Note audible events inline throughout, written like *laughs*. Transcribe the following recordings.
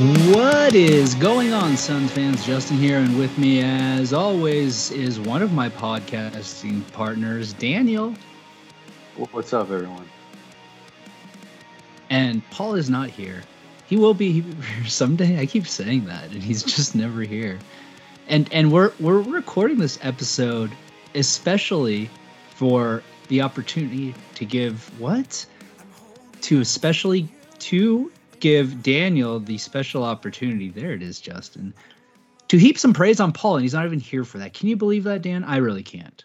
What is going on, Suns fans? Justin here, and with me, as always, is one of my podcasting partners, Daniel. What's up, everyone? And Paul is not here. He will be here *laughs* someday. I keep saying that, and he's *laughs* just never here. And and we're we're recording this episode especially for the opportunity to give what to especially to give Daniel the special opportunity. There it is, Justin, to heap some praise on Paul, and he's not even here for that. Can you believe that, Dan? I really can't.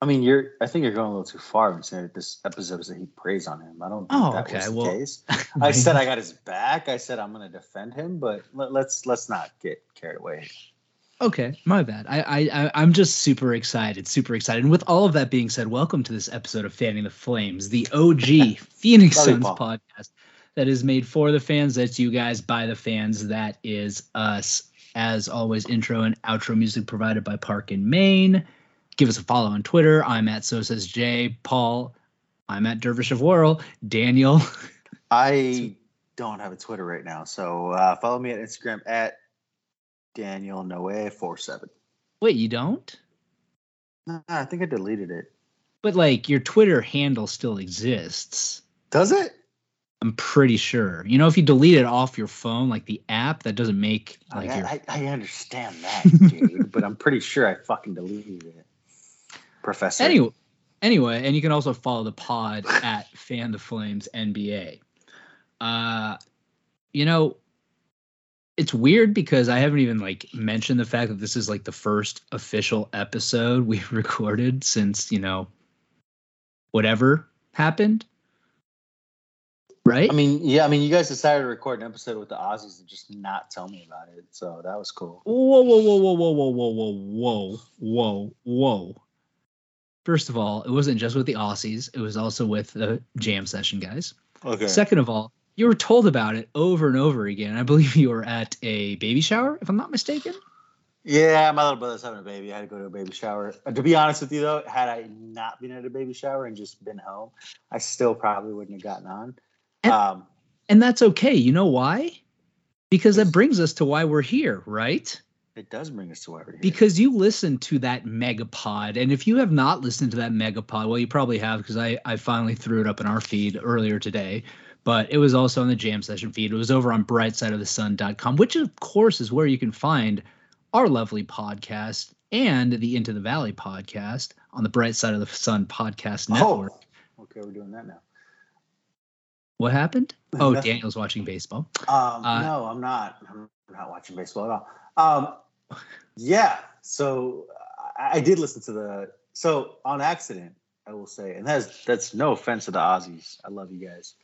I mean, you're. I think you're going a little too far when saying that this episode is a heap praise on him. I don't think Oh, that okay, was the well, case. *laughs* I said I got his back. I said I'm going to defend him, but let, let's let's not get carried away. Okay, my bad. I, I I'm just super excited, super excited. And with all of that being said, welcome to this episode of Fanning the Flames, the OG *laughs* Phoenix Suns podcast that is made for the fans. That's you guys by the fans. That is us. As always, intro and outro music provided by Park in Maine. Give us a follow on Twitter. I'm at So Says Jay. Paul, I'm at Dervish of Whirl. Daniel, *laughs* I don't have a Twitter right now, so uh, follow me at Instagram at Daniel Noe four seven. wait, you don't? I think I deleted it. But like your Twitter handle still exists. Does it? I'm pretty sure. You know, if you delete it off your phone, like the app, that doesn't make like I, your. I, I understand that, *laughs* dude, but I'm pretty sure I fucking deleted it. Professor. Anyway, anyway, and you can also follow the pod *laughs* at Fan the Flames NBA. Uh, you know, it's weird because I haven't even like mentioned the fact that this is like the first official episode *laughs* we've recorded since you know whatever happened. Right? I mean, yeah, I mean, you guys decided to record an episode with the Aussies and just not tell me about it, so that was cool. Whoa, whoa, whoa, whoa, whoa, whoa, whoa, whoa, whoa, whoa, whoa. First of all, it wasn't just with the Aussies, it was also with the jam session guys. Okay. Second of all, you were told about it over and over again. I believe you were at a baby shower, if I'm not mistaken. Yeah, my little brother's having a baby. I had to go to a baby shower. To be honest with you, though, had I not been at a baby shower and just been home, I still probably wouldn't have gotten on. And- Um, And that's okay. You know why? Because that brings us to why we're here, right? it does bring us to why we're here. Because you listened to that megapod. And if you have not listened to that megapod, well, you probably have because I, I finally threw it up in our feed earlier today. But it was also on the Jam Session feed. It was over on brightsideofthesun.com, which of course is where you can find our lovely podcast and the Into the Valley podcast on the Bright Side of the Sun podcast network. oh, okay, we're doing that now. What happened? *laughs* Oh, Nothing. Daniel's watching baseball. Um, Uh, no, I'm not. I'm not watching baseball at all. Um, yeah. So I, I did listen to the. So on accident, I will say, and that's that's no offense to the Aussies. I love you guys.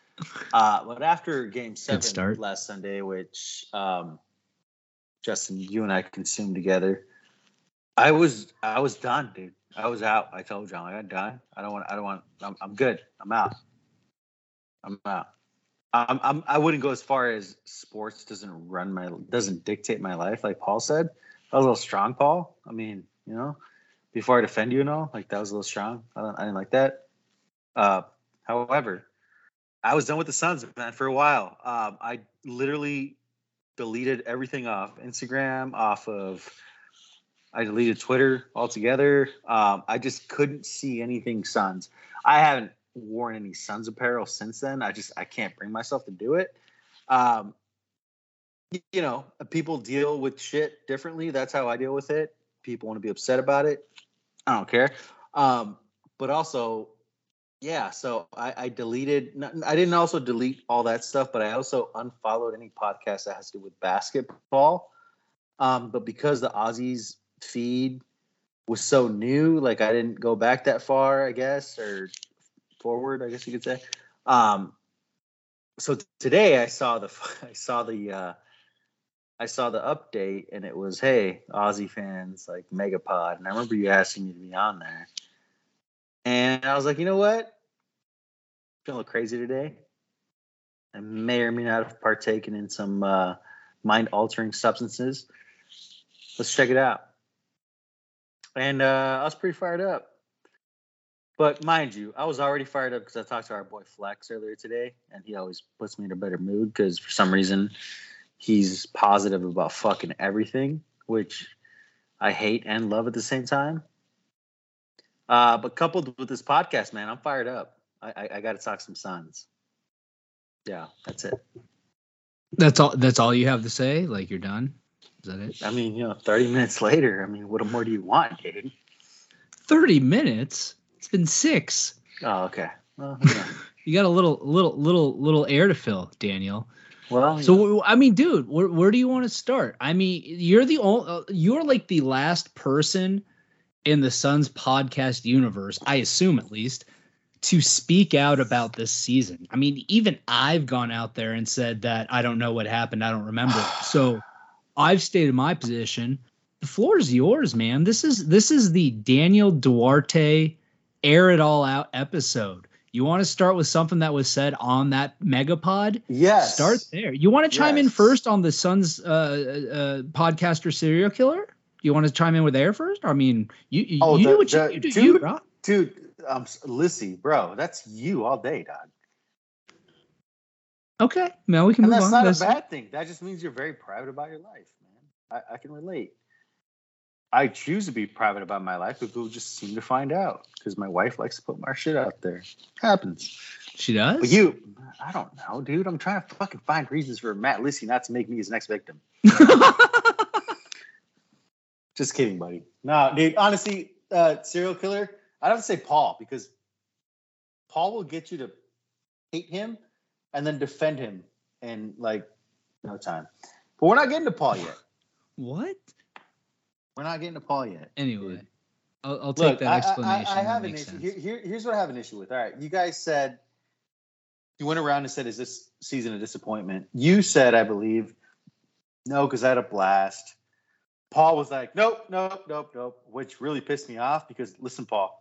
Uh, but after Game Seven last Sunday, which um, Justin, you and I consumed together, I was I was done, dude. I was out. I told I'm like, I'm done. I don't want. I don't want. I'm, I'm good. I'm out. I'm out. I'm, I'm, I wouldn't go as far as sports doesn't run my doesn't dictate my life, like Paul said. That was a little strong, Paul. I mean, you know, before I defend you and all, like that was a little strong. I, I didn't like that. Uh, however, I was done with the Suns, man, for a while. Um, I literally deleted everything off Instagram, off of. I deleted Twitter altogether. Um, I just couldn't see anything Suns. I haven't worn any Suns apparel since then. I just I can't bring myself to do it. Um, you know, people deal with shit differently. That's how I deal with it. People want to be upset about it. I don't care. Um, but also, yeah. So I, I deleted. I didn't also delete all that stuff, but I also unfollowed any podcast that has to do with basketball. Um, but because the Aussies feed was so new, like I didn't go back that far, I guess, or forward, I guess you could say. Um, so today I saw the *laughs* I saw the uh, I saw the update and it was hey Aussie fans like Megapod. And I remember you asking me to be on there. And I was like you know what? Feeling a little crazy today. I may or may not have partaken in some uh, mind altering substances. Let's check it out. And uh, I was pretty fired up but mind you, I was already fired up because I talked to our boy Flex earlier today, and he always puts me in a better mood because for some reason he's positive about fucking everything, which I hate and love at the same time. Uh, but coupled with this podcast, man, I'm fired up. I, I, I got to talk some Suns. Yeah, that's it. That's all. That's all you have to say. Like you're done. Is that it? I mean, you know, 30 minutes later. I mean, what more do you want, dude? 30 minutes. It's been six. Oh, okay. Well, yeah. *laughs* you got a little, little, little, little air to fill, Daniel. Well, so yeah. I mean, dude, where, where do you want to start? I mean, you're the only, uh, you're like the last person in the Suns podcast universe, I assume at least, to speak out about this season. I mean, even I've gone out there and said that I don't know what happened, I don't remember. so *sighs* I've stated my position. The floor is yours, man. This is this is the Daniel Duarte air it all out episode. You want to start with something that was said on that megapod? Yes. Start there. You want to chime yes. in first on the Suns uh, uh, podcaster serial killer? You want to chime in with air first? I mean, you you, oh, you the, do what the, you, you do, dude, you, bro. Dude, um, Lissy, bro, that's you all day, dog. Okay, now we can and move that's on. That's not a bad thing. That just means you're very private about your life, man. I, I can relate. I choose to be private about my life, but people just seem to find out because my wife likes to put my shit out there. Happens. She does. But you, I don't know, dude. I'm trying to fucking find reasons for Matt Lissy not to make me his next victim. *laughs* just kidding, buddy. No, dude. Honestly, uh, serial killer. I'd have to say Paul because Paul will get you to hate him and then defend him in like no time. But we're not getting to Paul yet. What? We're not getting to Paul yet. Anyway, I'll, I'll take Look, that explanation. I, I, I have an issue. Here, here, here's what I have an issue with. All right, you guys said you went around and said, "Is this season a disappointment?" You said, I believe, no, because I had a blast. Paul was like, "Nope, nope, nope, nope," which really pissed me off because listen, Paul.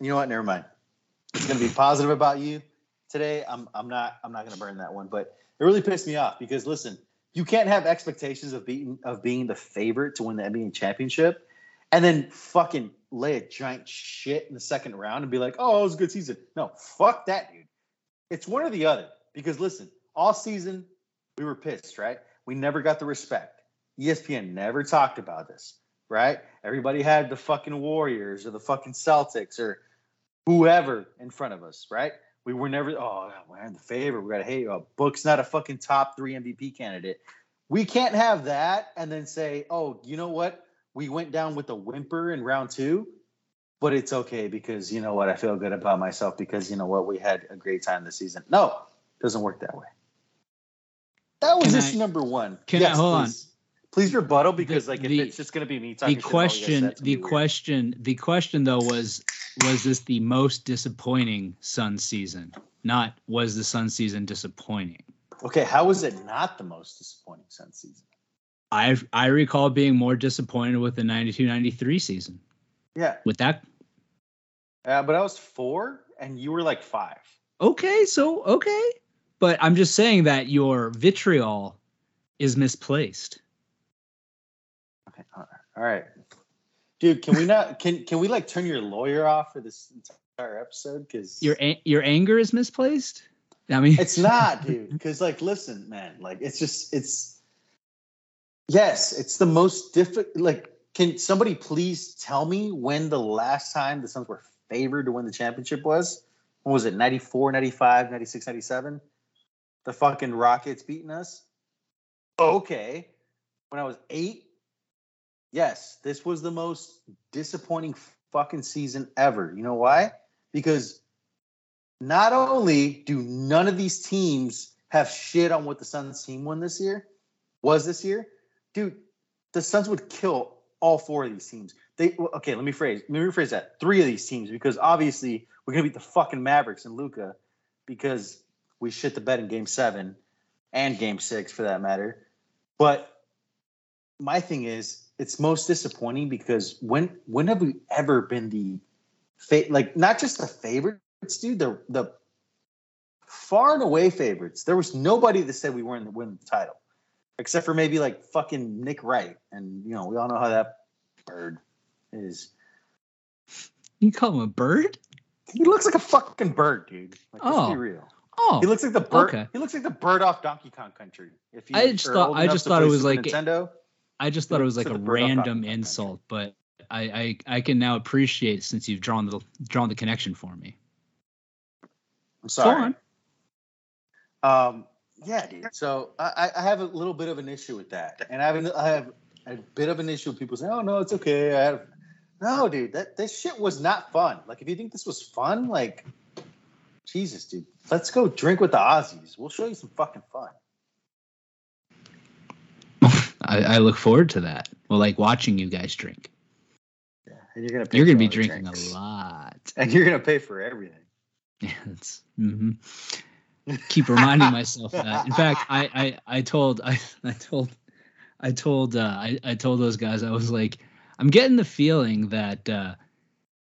You know what? Never mind. It's going to be positive about you today. I'm I'm not I'm not going to burn that one, but it really pissed me off because listen you can't have expectations of being of being the favorite to win the NBA championship and then fucking lay a giant shit in the second round and be like, oh, it was a good season. No, fuck that, dude. It's one or the other. Because listen, all season we were pissed, right? We never got the respect. ESPN never talked about this, right? Everybody had the fucking Warriors or the fucking Celtics or whoever in front of us, right? We were never, oh, we're in the favor. We got to hate. Oh, Book's not a fucking top three MVP candidate. We can't have that and then say, oh, you know what? We went down with a whimper in round two, but it's okay because you know what? I feel good about myself because you know what? We had a great time this season. No, it doesn't work that way. That was can just I, number one. Can yes, I hold please. on? Please rebuttal because the, like if the, it's just going to be me talking. The question, the question, the question though was was this the most disappointing Sun season? Not was the Sun season disappointing? Okay, how was it not the most disappointing Sun season? I I recall being more disappointed with the 92-93 season. Yeah. With that. Uh, but I was four, and you were like five. Okay, so okay, but I'm just saying that your vitriol is misplaced. Okay, all right. Dude, can we not? Can can we like turn your lawyer off for this entire episode? Because your your anger is misplaced. I mean, it's not, *laughs* dude. Because like, listen, man, like it's just it's. Yes, it's the most difficult. Like, can somebody please tell me when the last time the Suns were favored to win the championship was? When was it? 94, 95, 96, 97? The fucking Rockets beating us? Okay. When I was eight, yes, this was the most disappointing fucking season ever. You know why? Because not only do none of these teams have shit on what the Suns team won this year, was this year, dude, the Suns would kill all four of these teams. They okay, let me phrase, let me rephrase that. Three of these teams, because obviously we're gonna beat the fucking Mavericks and Luka because we shit the bed in game seven and game six for that matter. But my thing is, it's most disappointing because when when have we ever been the fa- like not just the favorites, dude, the the far and away favorites. There was nobody that said we weren't going to win the title, except for maybe like fucking Nick Wright, and you know we all know how that bird is. You call him a bird? He looks like a fucking bird, dude. Like, let's Oh. be real. Oh, He looks like the bird. okay. He looks like the bird off Donkey Kong Country. If you I just thought- I just thought it was like- Nintendo. I just thought it was like a the bird off Donkey random insult, but I, I I can now appreciate since you've drawn the drawn the connection for me. I'm sorry. Um, yeah, dude. So I, I have a little bit of an issue with that, and I have I have a bit of an issue with people saying, "Oh no, it's okay." I have no, dude. That this shit was not fun. Like, if you think this was fun, like, Jesus, dude, let's go drink with the Aussies. We'll show you some fucking fun. I, I look forward to that. Well, like watching you guys drink. Yeah, and you're gonna pay You're gonna be drinking drinks. a lot. *laughs* and you're gonna pay for everything. Yeah, it's hmm keep reminding *laughs* myself that. In fact, I I, I told I, I told I told uh, I, I told those guys I was like I'm getting the feeling that uh,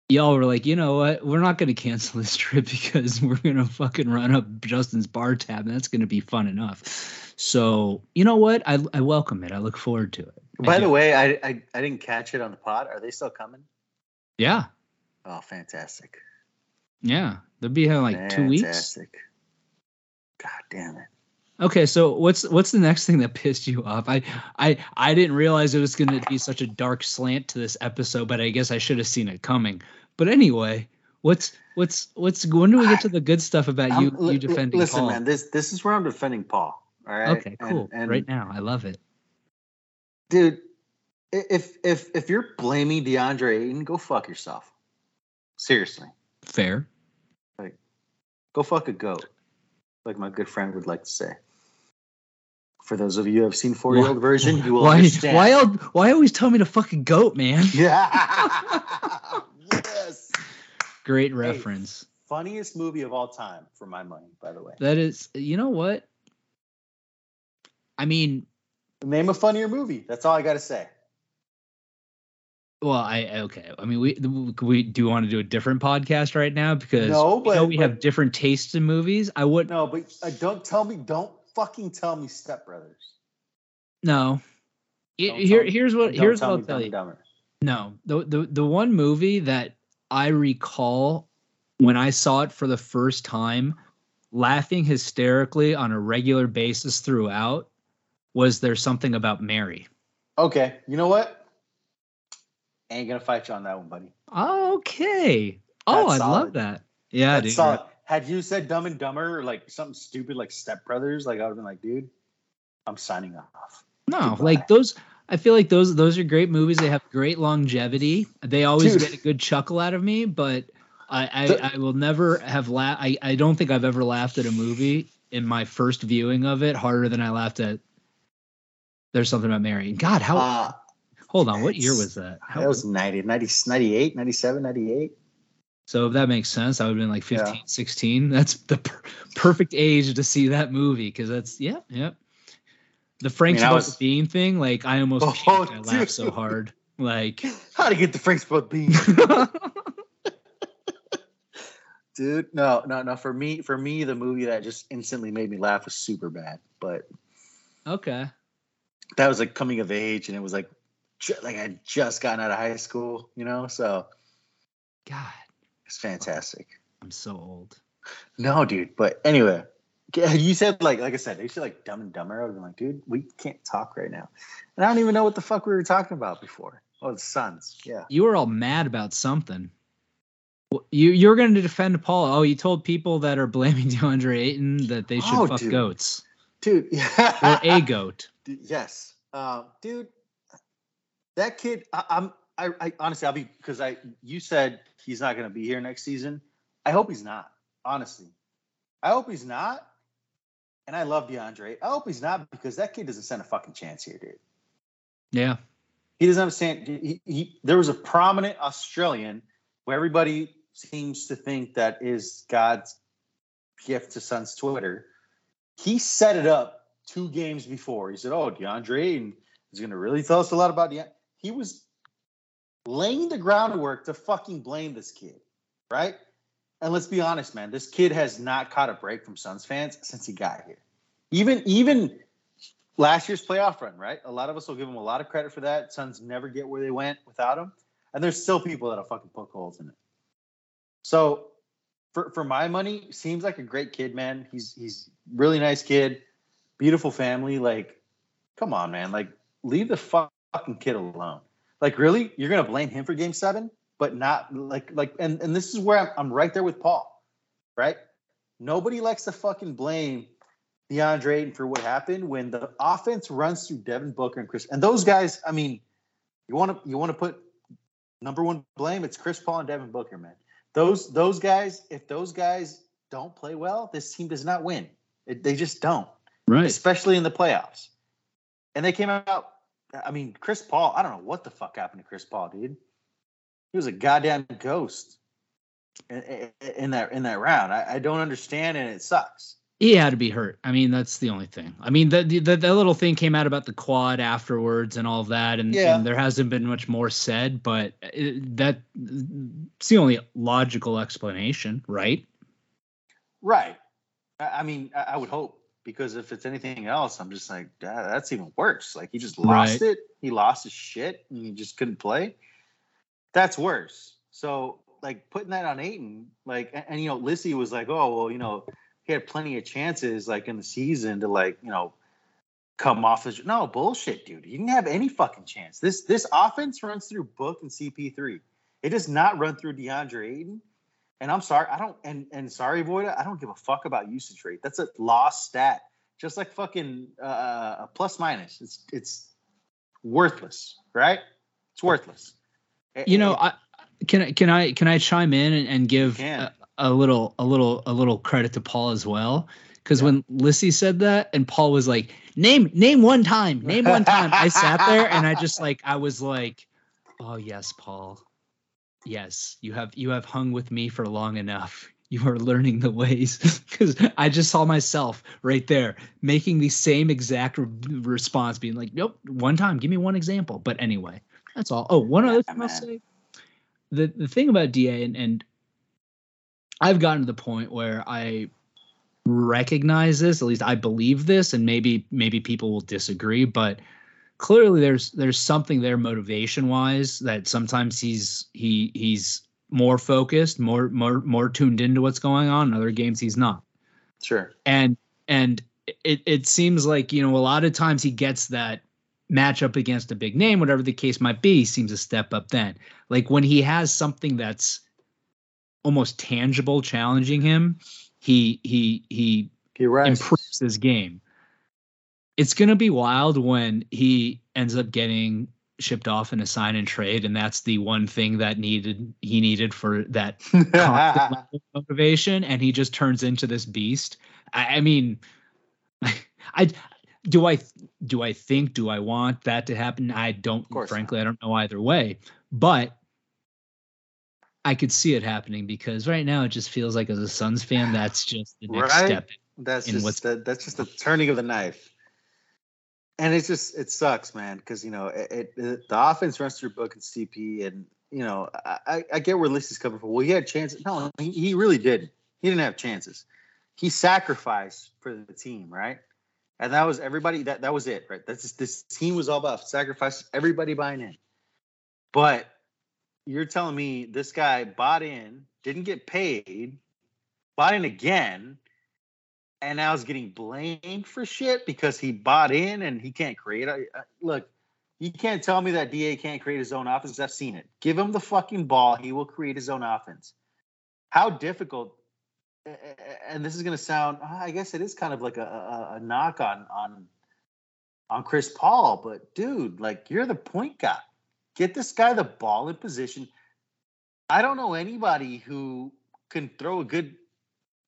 y'all were like you know what we're not going to cancel this trip *laughs* because we're going to fucking run up Justin's bar tab and that's going to be fun enough. So you know what I I welcome it. I look forward to it. By the way, I, I I didn't catch it on the pod. Are they still coming? yeah Oh, fantastic! yeah they'll be here in like two weeks. Fantastic. God damn it! Okay, so what's what's the next thing that pissed you off? I I I didn't realize it was going to be such a dark slant to this episode, but I guess I should have seen it coming. But anyway, what's what's what's when do we get to the good stuff about you I'm- li- you defending Listen, Paul? man, this this is where I'm defending Paul. All right. okay, cool. And, right now, I love it. dude, if if if you're blaming DeAndre Ayton, go fuck yourself. Seriously, Fair. Like, go fuck a goat, like my good friend would like to say. For those of you who have seen four year old version, you will why understand. why why always tell me to fucking goat, man? *laughs* Yeah. *laughs* yes. Great reference. Funniest movie of all time, for my money, by the way. That is, you know what? I mean, Name a funnier movie. That's all I got to say. Well, I okay. I mean, we we do want to do a different podcast right now because No, we but- we but- have different tastes in movies. I would No, but uh, don't tell me. Don't fucking tell me, Step Brothers. no. Here- Don't Here, tell here's what here's what I'll tell you. Dumber. No, the the the one movie that I recall when I saw it for the first time, laughing hysterically on a regular basis throughout, was there something about Mary? Okay, you know what? I Ain't gonna fight you on that one, buddy. Okay. Oh, I solid. love that. Yeah, That's dude. solid. Had you said Dumb and Dumber or like something stupid like Step Brothers, like I would have been like, dude, I'm signing off. No, Goodbye. like those. I feel like those those are great movies. They have great longevity. They always Dude. get a good chuckle out of me, but I The- I, I will never have laughed. I I don't think I've ever laughed at a movie in my first viewing of it harder than I laughed at. There's something about Mary. God, how? Uh, hold on, what year was that? How, that was 90, 90, 98, 97, 98. So if that makes sense, I would have been like 15, Yeah. 16. *laughs* That's the per- perfect age to see that movie because that's yeah, yeah. The Frank's I about was- bean thing, like I almost Oh, puked. I laughed so hard. Like *laughs* How to get the Frank's Boat bean, *laughs* dude? No, no, no. For me, for me, the movie that just instantly made me laugh was super bad. But okay. that was like coming of age, and it was like, like I just gotten out of high school, you know. So God, it's fantastic. I'm so old. No, dude. But anyway, you said like like I said, they said like Dumb and Dumber. I been like, dude, we can't talk right now, and I don't even know what the fuck we were talking about before. Oh, the Suns. Yeah. You were all mad about something. You you're going to defend Paul. Oh, you told people that are blaming *laughs* DeAndre Ayton that they should Oh, fuck dude. goats Dude. *laughs* or a goat. Yes. Um, dude, that kid. I, I'm. I, I honestly, I'll be because I. You said he's not going to be here next season. I hope he's not. Honestly, I hope he's not. And I love DeAndre. I hope he's not because that kid doesn't stand a fucking chance here, dude. Yeah. He doesn't understand. He, he, there was a prominent Australian where everybody seems to think that is God's gift to Suns Twitter. He set it up two games before. He said, "Oh, DeAndre and is going to really tell us a lot about DeAndre." He was laying the groundwork to fucking blame this kid, right? And let's be honest, man, this kid has not caught a break from Suns fans since he got here. Even even last year's playoff run, right? A lot of us will give him a lot of credit for that. Suns never get where they went without him, and there's still people that'll fucking poke holes in it. So, for for my money, seems like a great kid, man. He's he's really nice kid, beautiful family. Like, come on, man. Like, leave the fucking kid alone. Like, really, you're gonna blame him for Game Seven? but not like like and and this is where I'm, I'm right there with Paul, right? Nobody likes to fucking blame DeAndre Ayton for what happened when the offense runs through Devin Booker and Chris and those guys. I mean, you want to you want to put number one blame? It's Chris Paul and Devin Booker, man. Those those guys, if those guys don't play well, this team does not win. It, they just don't, right? Especially in the playoffs. And they came out. I mean, Chris Paul. I don't know what the fuck happened to Chris Paul, dude. He was a goddamn ghost in, in that in that round. I, I, don't understand, and it sucks. He had to be hurt. I mean, that's the only thing. I mean, the the, little thing came out about the quad afterwards and all of that, and, yeah. and there hasn't been much more said. But it, that it's the only logical explanation, right? Right. I mean, I would hope because if it's anything else, I'm just like, that's even worse. Like he just lost right. it. He lost his shit, and he just couldn't play that's worse. So like putting that on Ayton, like and, and, you know, Lissy was like, oh well, you know, he had plenty of chances like in the season to like, you know, come off the no bullshit, dude. You didn't have any fucking chance. This this offense runs through Book and CP3. It does not run through DeAndre Ayton. And I'm sorry, I don't and and sorry, Voida, I don't give a fuck about usage rate. That's a lost stat. Just like fucking uh, a plus minus. It's it's worthless, right? It's worthless. You know, I can I can I can I chime in and, and give a, a, little a little a little credit to Paul as well? Because yeah. when Lissy said that and Paul was like, name name one time, name one time, I sat there and I just like I was like, oh yes, Paul, yes, you have you have hung with me for long enough. *laughs* You are learning the ways *laughs* because I just saw myself right there making the same exact re- response, being like, "Nope, one time, give me one example." But anyway, that's all. Oh, one other thing I'll say. The the thing about Da and, and I've gotten to the point where I recognize this, at least I believe this, and maybe maybe people will disagree, but clearly there's there's something there motivation wise that sometimes he's he he's more focused, more more more tuned into what's going on. In other games he's not. Sure. And and it it seems like, you know, a lot of times he gets that match up against a big name, whatever the case might be, seems to step up then. Like when he has something that's almost tangible challenging him, he he he, he improves his game. It's gonna be wild when he ends up getting shipped off in a sign and trade, and that's the one thing that needed he needed for that *laughs* motivation, and he just turns into this beast. I, I mean, *laughs* I do I do I think do I want that to happen? I don't frankly not. I don't know either way. But I could see it happening because right now it just feels like as a Suns fan that's just the next right? step. That's just the, that's just the turning of the knife. And it's just it sucks, man, because you know it, it, the offense runs through Book and CP, and you know I, I get where Lissy's coming from. Well, he had chances. No, he, he really did. He didn't have chances. He sacrificed for the team, right? and that was everybody. That that was it, right? That's just, this team was all about sacrifice. Everybody buying in, but you're telling me this guy bought in, didn't get paid, bought in again, and now is getting blamed for shit because he bought in and he can't create. I, I, look, you can't tell me that Da can't create his own offense. I've seen it. Give him the fucking ball, he will create his own offense. How difficult and this is going to sound i guess it is kind of like a, a, a, knock on on on chris paul but dude like you're the point guy Get this guy the ball in position. I don't know anybody who can throw a good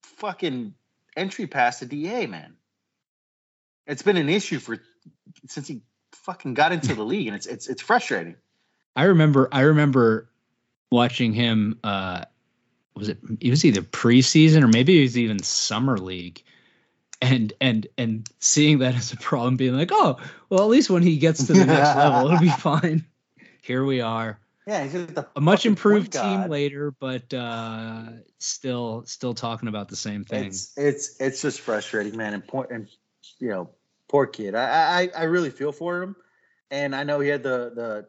fucking entry pass to Da, man. It's been an issue for since he fucking got into the league, and it's it's it's frustrating. I remember I remember watching him. uh Was it? It was either preseason or maybe it was even summer league, and and and seeing that as a problem, being like, oh, well, at least when he gets to the next level, it'll be *laughs* fine. Here we are. Yeah, he's just A much improved team later, but uh still still talking about the same thing. It's it's it's just frustrating, man. And poor, and you know, poor kid. I I I really feel for him, and I know he had the the,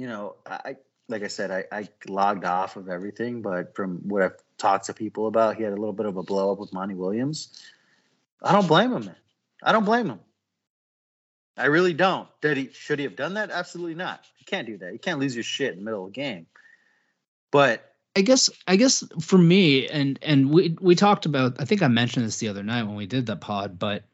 you know, I like I said, I I logged off of everything, but from what I've talked to people about, he had a little bit of a blow up with Monty Williams. I don't blame him, man. I don't blame him. I really don't. Did he should he have done that? Absolutely not. You can't do that. You can't lose your shit in the middle of a game. But I guess I guess for me and and we we talked about I think I mentioned this the other night when we did the pod, but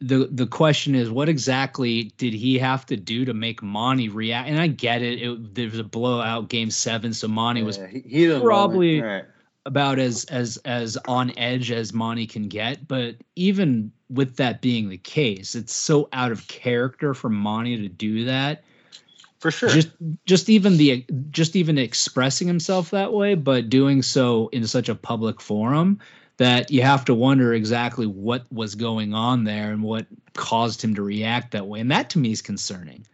the the question is what exactly did he have to do to make Monty react? And I get it, it there was a blowout game seven, so Monty was uh, he, he probably- right. about as as as on edge as Monty can get. But even with that being the case, it's so out of character for Monty to do that. for sure. Just just even the just even expressing himself that way, but doing so in such a public forum that you have to wonder exactly what was going on there and what caused him to react that way. And that to me is concerning.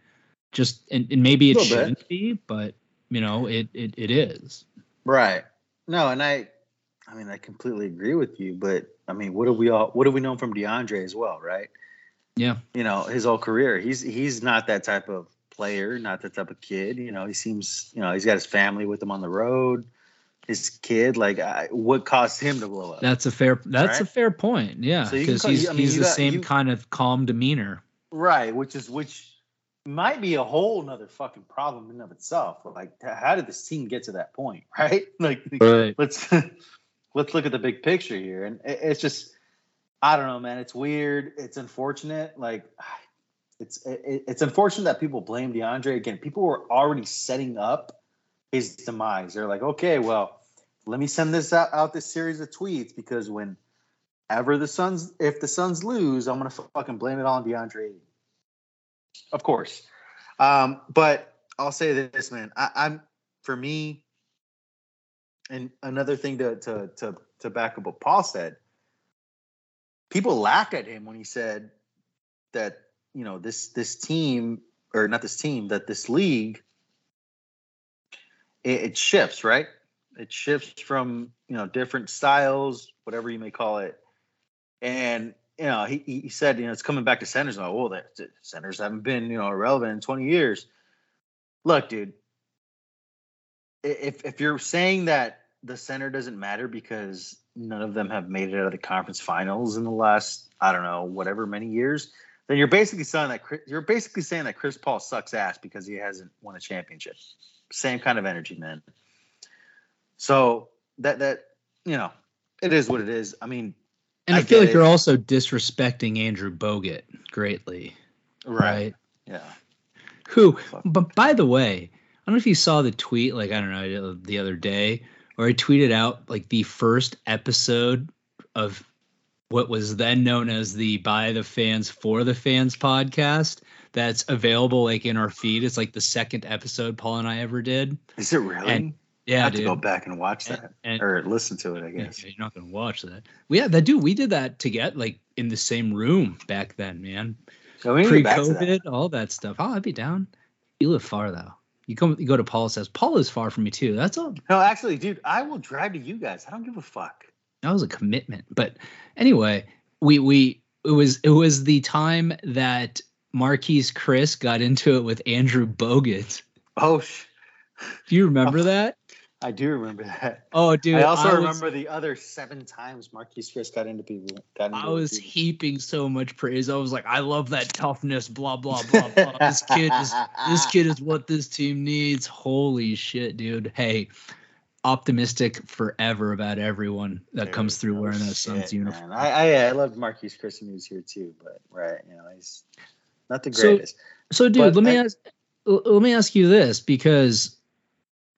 Just and, and maybe it shouldn't be, but you know, it it, it is. Right. No, and I, I mean, I completely agree with you. But I mean, what do we all? What do we know from DeAndre as well? Right. Yeah. You know, his whole career, he's he's not that type of player, not that type of kid. You know, he seems, you know, he's got his family with him on the road. His kid, like, I, what caused him to blow up? That's a fair. That's a fair point. Yeah, So because call- he's I mean, he's the got- same you- kind of calm demeanor. Right, which is which might be a whole nother fucking problem in and of itself. But like, how did this team get to that point? *laughs* Right? Like, Right. let's let's look at the big picture here, and it- it's just I don't know, man. It's weird. It's unfortunate. Like, it's it, it's unfortunate that people blame DeAndre again. People were already setting up his demise. They're like, okay, well, let me send this out, out this series of tweets because when ever the Suns, if the Suns lose, I'm gonna fucking blame it on DeAndre. Of course, um, but I'll say this, man. I, I'm for me, and another thing to to to to back up what Paul said. People laughed at him when he said that you know this this team or not this team that this league it, it shifts right? It shifts from you know different styles whatever you may call it. And you know he, he said you know it's coming back to centers. Like well the centers haven't been you know relevant in 20 years. Look dude if if you're saying that the center doesn't matter because none of them have made it out of the conference finals in the last i don't know whatever many years then you're basically saying that Chris- you're basically saying that Chris Paul sucks ass because he hasn't won a championship. Same kind of energy, man. So that that you know, it is what it is. I mean, And I, I feel like it. you're also disrespecting Andrew Bogut greatly, right? Yeah. Who, but by the way, I don't know if you saw the tweet, like I don't know, the other day, where I tweeted out like the first episode of what was then known as the By the Fans for the Fans podcast. That's available like in our feed. It's like the second episode Paul and I ever did. Is it really? And- I Yeah, have to go back and watch that and- or listen to it. I Yeah, guess. You're not gonna watch that. Well, yeah, that dude. We did that to get like in the same room back then, man. So we need to back to that. Pre-COVID, all that stuff. Oh, I'd be down. You live far though. You come, you go to Paul's Says Paul is far from me too. That's all. No, actually, dude, I will drive to you guys. I don't give a fuck. That was a commitment. But anyway, we we it was it was the time that Marquese Chriss got into it with Andrew Bogut. Oh, sh- Do you remember that? I do remember that. Oh, dude. I also was- remember the other seven times Marquese Chriss got into people. Got into I was people. heaping so much praise. I was like, I love that toughness, blah blah blah blah. this kid is this kid is what this team needs. Holy shit, dude. Hey, optimistic forever about everyone that comes through wearing that Suns uniform. I, I I loved Marquese Chriss when he was here too, but right, you know, he's not the So, greatest. So, dude, But let me ask. let me ask you this because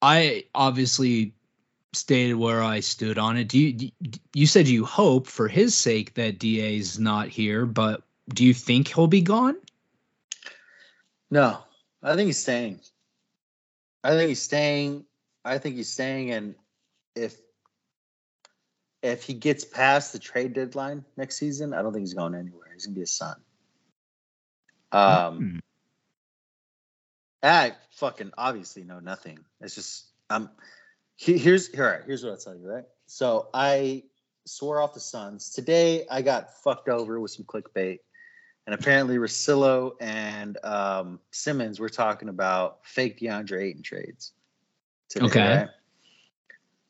I obviously stated where I stood on it. Do you you said you hope for his sake that DA's not here, but do you think he'll be gone? No, I think he's staying. I think he's staying. I think he's staying, and if if he gets past the trade deadline next season, I don't think he's going anywhere. He's gonna be a son. Um, Hmm. I fucking obviously know nothing. It's just um, he, here's here. All right, here's what I'll tell you. Right, so I swore off the Suns today. I got fucked over with some clickbait, and apparently Russillo and um, Simmons were talking about fake DeAndre Ayton trades. Today, Okay. right?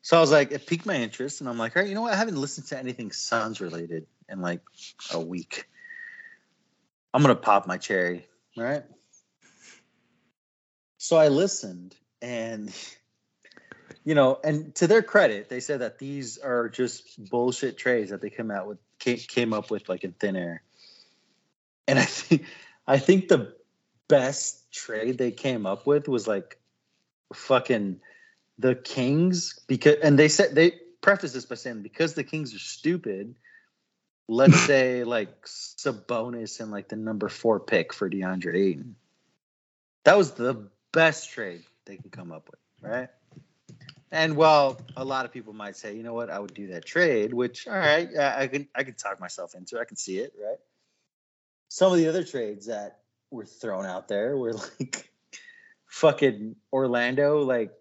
So I was like, it piqued my interest, and I'm like, all right, you know what? I haven't listened to anything Suns related in like a week. I'm gonna pop my cherry, right? So I listened, and *laughs* you know, and to their credit, they said that these are just bullshit trades that they come out with, came, came up with like in thin air. And I think, I think the best trade they came up with was like fucking the Kings because, and they said they prefaced this by saying because the Kings are stupid. Let's *laughs* say like Sabonis and like the number four pick for DeAndre Ayton. That was the best trade they can come up with, right? And while a lot of people might say, you know what, I would do that trade, which all right, I I can I can talk myself into, it. I can see it, right? Some of the other trades that were thrown out there were *laughs* like fucking Orlando, like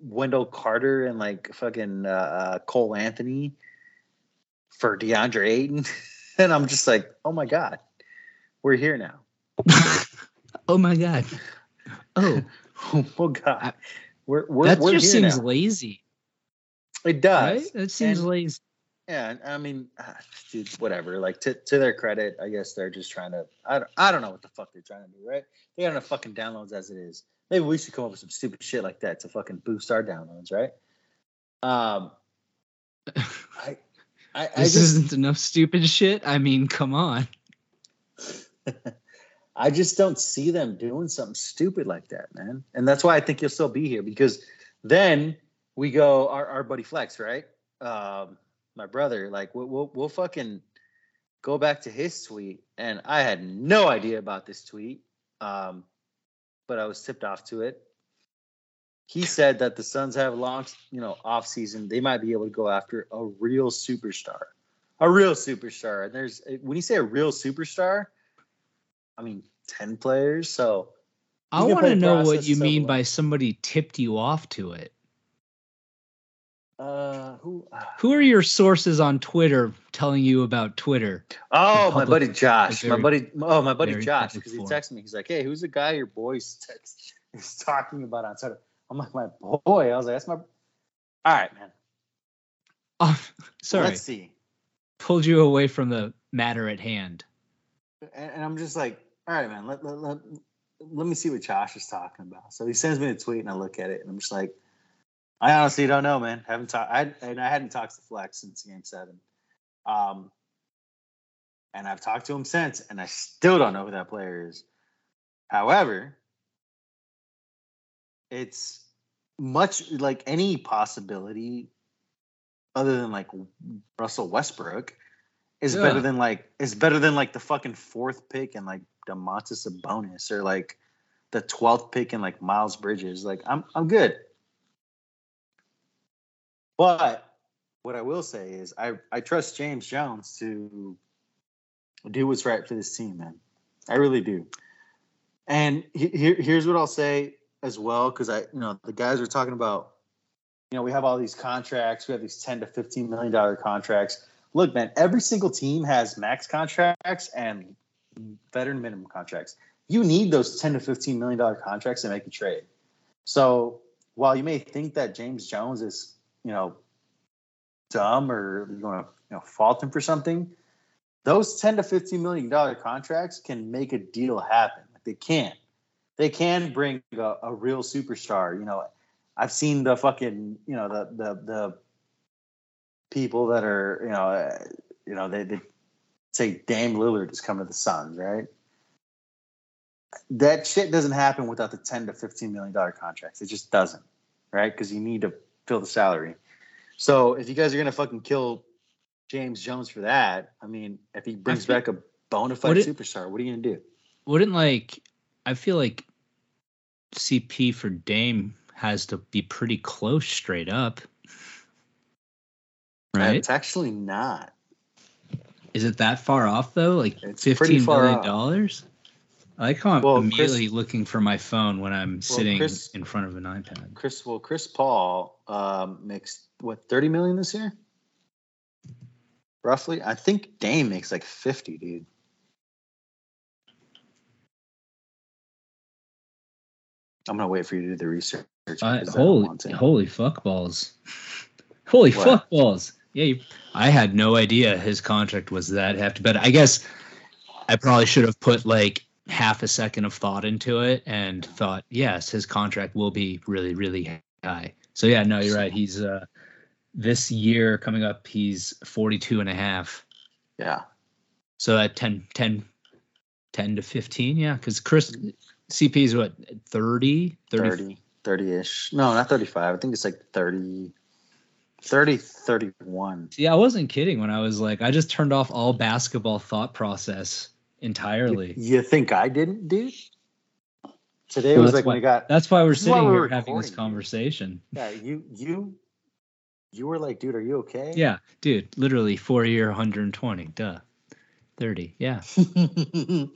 Wendell Carter and like fucking uh, uh, Cole Anthony for DeAndre Ayton, *laughs* and I'm just like, oh my god, we're here now. *laughs* oh my god. Oh, *laughs* oh god, we're we're that we're just seems now. lazy, It does. right? That seems And- lazy. Yeah, I mean, ah, dude, whatever. Like to to their credit, I guess they're just trying to. I don't, I don't know what the fuck they're trying to do, right? They got enough fucking downloads as it is. Maybe we should come up with some stupid shit like that to fucking boost our downloads, right? Um, *laughs* I, I, I This just, isn't enough stupid shit. I mean, come on. *laughs* I just don't see them doing something stupid like that, man. And that's why I think you'll still be here because then we go our, our buddy Flex, right? Um, my brother, like we'll, we'll we'll fucking go back to his tweet, and I had no idea about this tweet, um, but I was tipped off to it. He said that the Suns have long, you know, off season. They might be able to go after a real superstar, a real superstar. And there's when you say a real superstar, I mean, 10 players. So I want to know what you mean by somebody tipped you off to it. uh who Who are your sources on Twitter telling you about Twitter? Oh, The my buddy Josh. the My buddy oh my buddy Josh, because he texted me. He's like, Hey, who's the guy your boys text *laughs* is talking about on Twitter? I'm like, my boy. I was like, that's my all right, man. Oh, *laughs* sorry, Let's see. pulled you away from the matter at hand. And, and I'm just like, all right, man, let, let, let, let me see what Josh is talking about. So he sends me a tweet and I look at it and I'm just like, I honestly don't know, man. Haven't talked I and I hadn't talked to Flex since game seven. Um and I've talked to him since, and I still don't know who that player is. However, it's much like any possibility other than like Russell Westbrook is Yeah. better than like is better than like the fucking fourth pick and like Domantas Sabonis or like the twelfth pick in like Miles Bridges. Like I'm I'm good. But what I will say is I I trust James Jones to do what's right for this team, man. I really do. And he- here, here's what I'll say as well, because I, you know, the guys are talking about, you know, we have all these contracts, we have these 10 to 15 million dollar contracts. Look, man, every single team has max contracts and veteran minimum contracts. You need those 10 to 15 million dollar contracts to make a trade. So while you may think that James Jones is, you know, dumb or you're going to, you know, fault him for something, those 10 to 15 million dollar contracts can make a deal happen. Like they can. They can bring a, a real superstar. You know, I've seen the fucking, you know, the the the people that are, you know, uh, you know, they, they say Dame Lillard is coming to the Suns, right? that shit doesn't happen without the 10 to 15 million dollar contracts. It just doesn't, right? Because you need to fill the salary. So if you guys are gonna fucking kill James Jones for that, I mean, if he brings back a bona fide it- superstar, what are you gonna do? Wouldn't like I feel like CP for Dame has to be pretty close straight up. Right? It's actually not. Is it that far off though? Like It's fifteen million dollars? I like how I'm Well, immediately Chris- looking for my phone when I'm sitting Chris- in front of an iPad. Chris, well, Chris Paul um, makes what 30 million this year, roughly. I think Dame makes like 50, dude. I'm gonna wait for you to do the research. Uh, because I don't holy, holy fuck balls! *laughs* Holy What? fuck balls! Yeah, you, I had no idea his contract was that hefty, but I guess I probably should have put like half a second of thought into it and thought, yes, his contract will be really, really high. So yeah, no, you're right. He's uh, this year coming up, he's 42 and a half. Yeah, So at 10, 10, 10 to 15, yeah, because Chris CP is what 30, 30, 30, 30 ish. No, not 35. I think it's like 30, 30, 31. Yeah, I wasn't kidding when I was like, I just turned off all basketball thought process entirely. You think I didn't, dude? Today Well, was like when why- we got That's why we're is why sitting we're here having this conversation. yeah. You you you were like, dude, are you okay? Yeah, dude, literally four year, 120. Duh. 30. Yeah. *laughs*